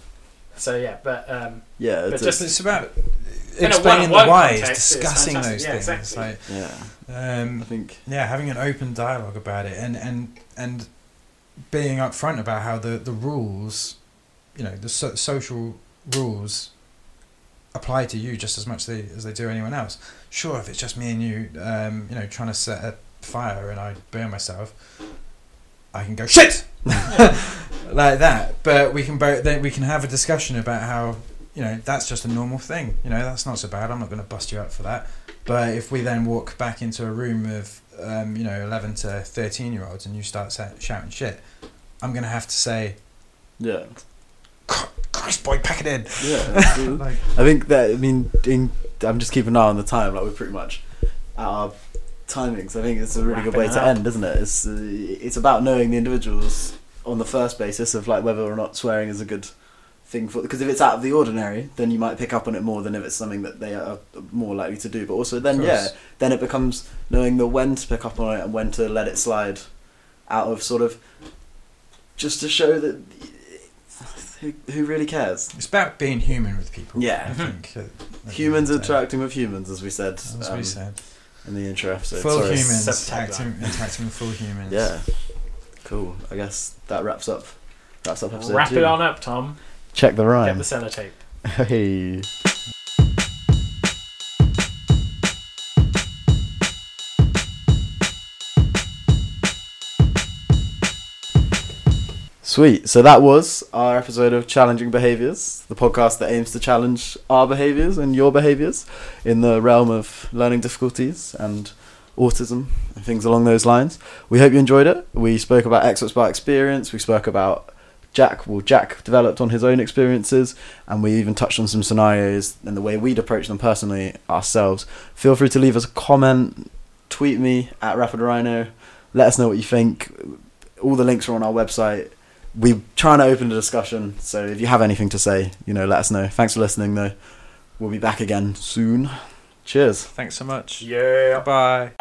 so yeah, but um, Yeah, but it's just- it's about explaining the one-on-one context, it's discussing those Yeah, things. exactly. Like, yeah. um, I think yeah, having an open dialogue about it and and and being upfront about how the the rules, you know, the so- social rules apply to you just as much as they, as they do anyone else. Sure, if it's just me and you, um, you know, trying to set a fire and I burn myself, I can go shit like that. But we can both then we can have a discussion about how you know that's just a normal thing. You know, that's not so bad. I'm not going to bust you up for that. But if we then walk back into a room of um, you know 11 to 13 year olds and you start sa- shouting shit, I'm going to have to say, yeah, Christ, boy, pack it in. yeah. Like, I think that I mean, in, I'm just keeping an eye on the time. Like we're pretty much at our timings. I think it's a really good way to end, isn't it? It's uh, it's about knowing the individuals on the first basis of like whether or not swearing is a good thing for. Because if it's out of the ordinary, then you might pick up on it more than if it's something that they are more likely to do. But also, then yeah, then it becomes knowing the when to pick up on it and when to let it slide out of sort of just to show that who, who really cares. it's about being human with people. Yeah. I think. Humans end of the day. interacting with humans, as we said what um, we said. In the intro episode. Full Sorry. humans Subtagline. acting, interacting with full humans. Yeah, cool. I guess that wraps up. Wraps up episode wrap two. it on up, Tom. Check the rhyme. Get the sellotape. Hey. Sweet. So that was our episode of Challenging Behaviors, the podcast that aims to challenge our behaviors and your behaviors in the realm of learning difficulties and autism and things along those lines. We hope you enjoyed it. We spoke about experts by experience. We spoke about Jack. Well, Jack developed on his own experiences, and we even touched on some scenarios and the way we'd approach them personally ourselves. Feel free to leave us a comment, tweet me at Rapid Rhino. Let us know what you think. All the links are on our website. We're trying to open a discussion, so if you have anything to say, you know, let us know. Thanks for listening, though. We'll be back again soon. Cheers. Thanks so much. Yeah. Bye.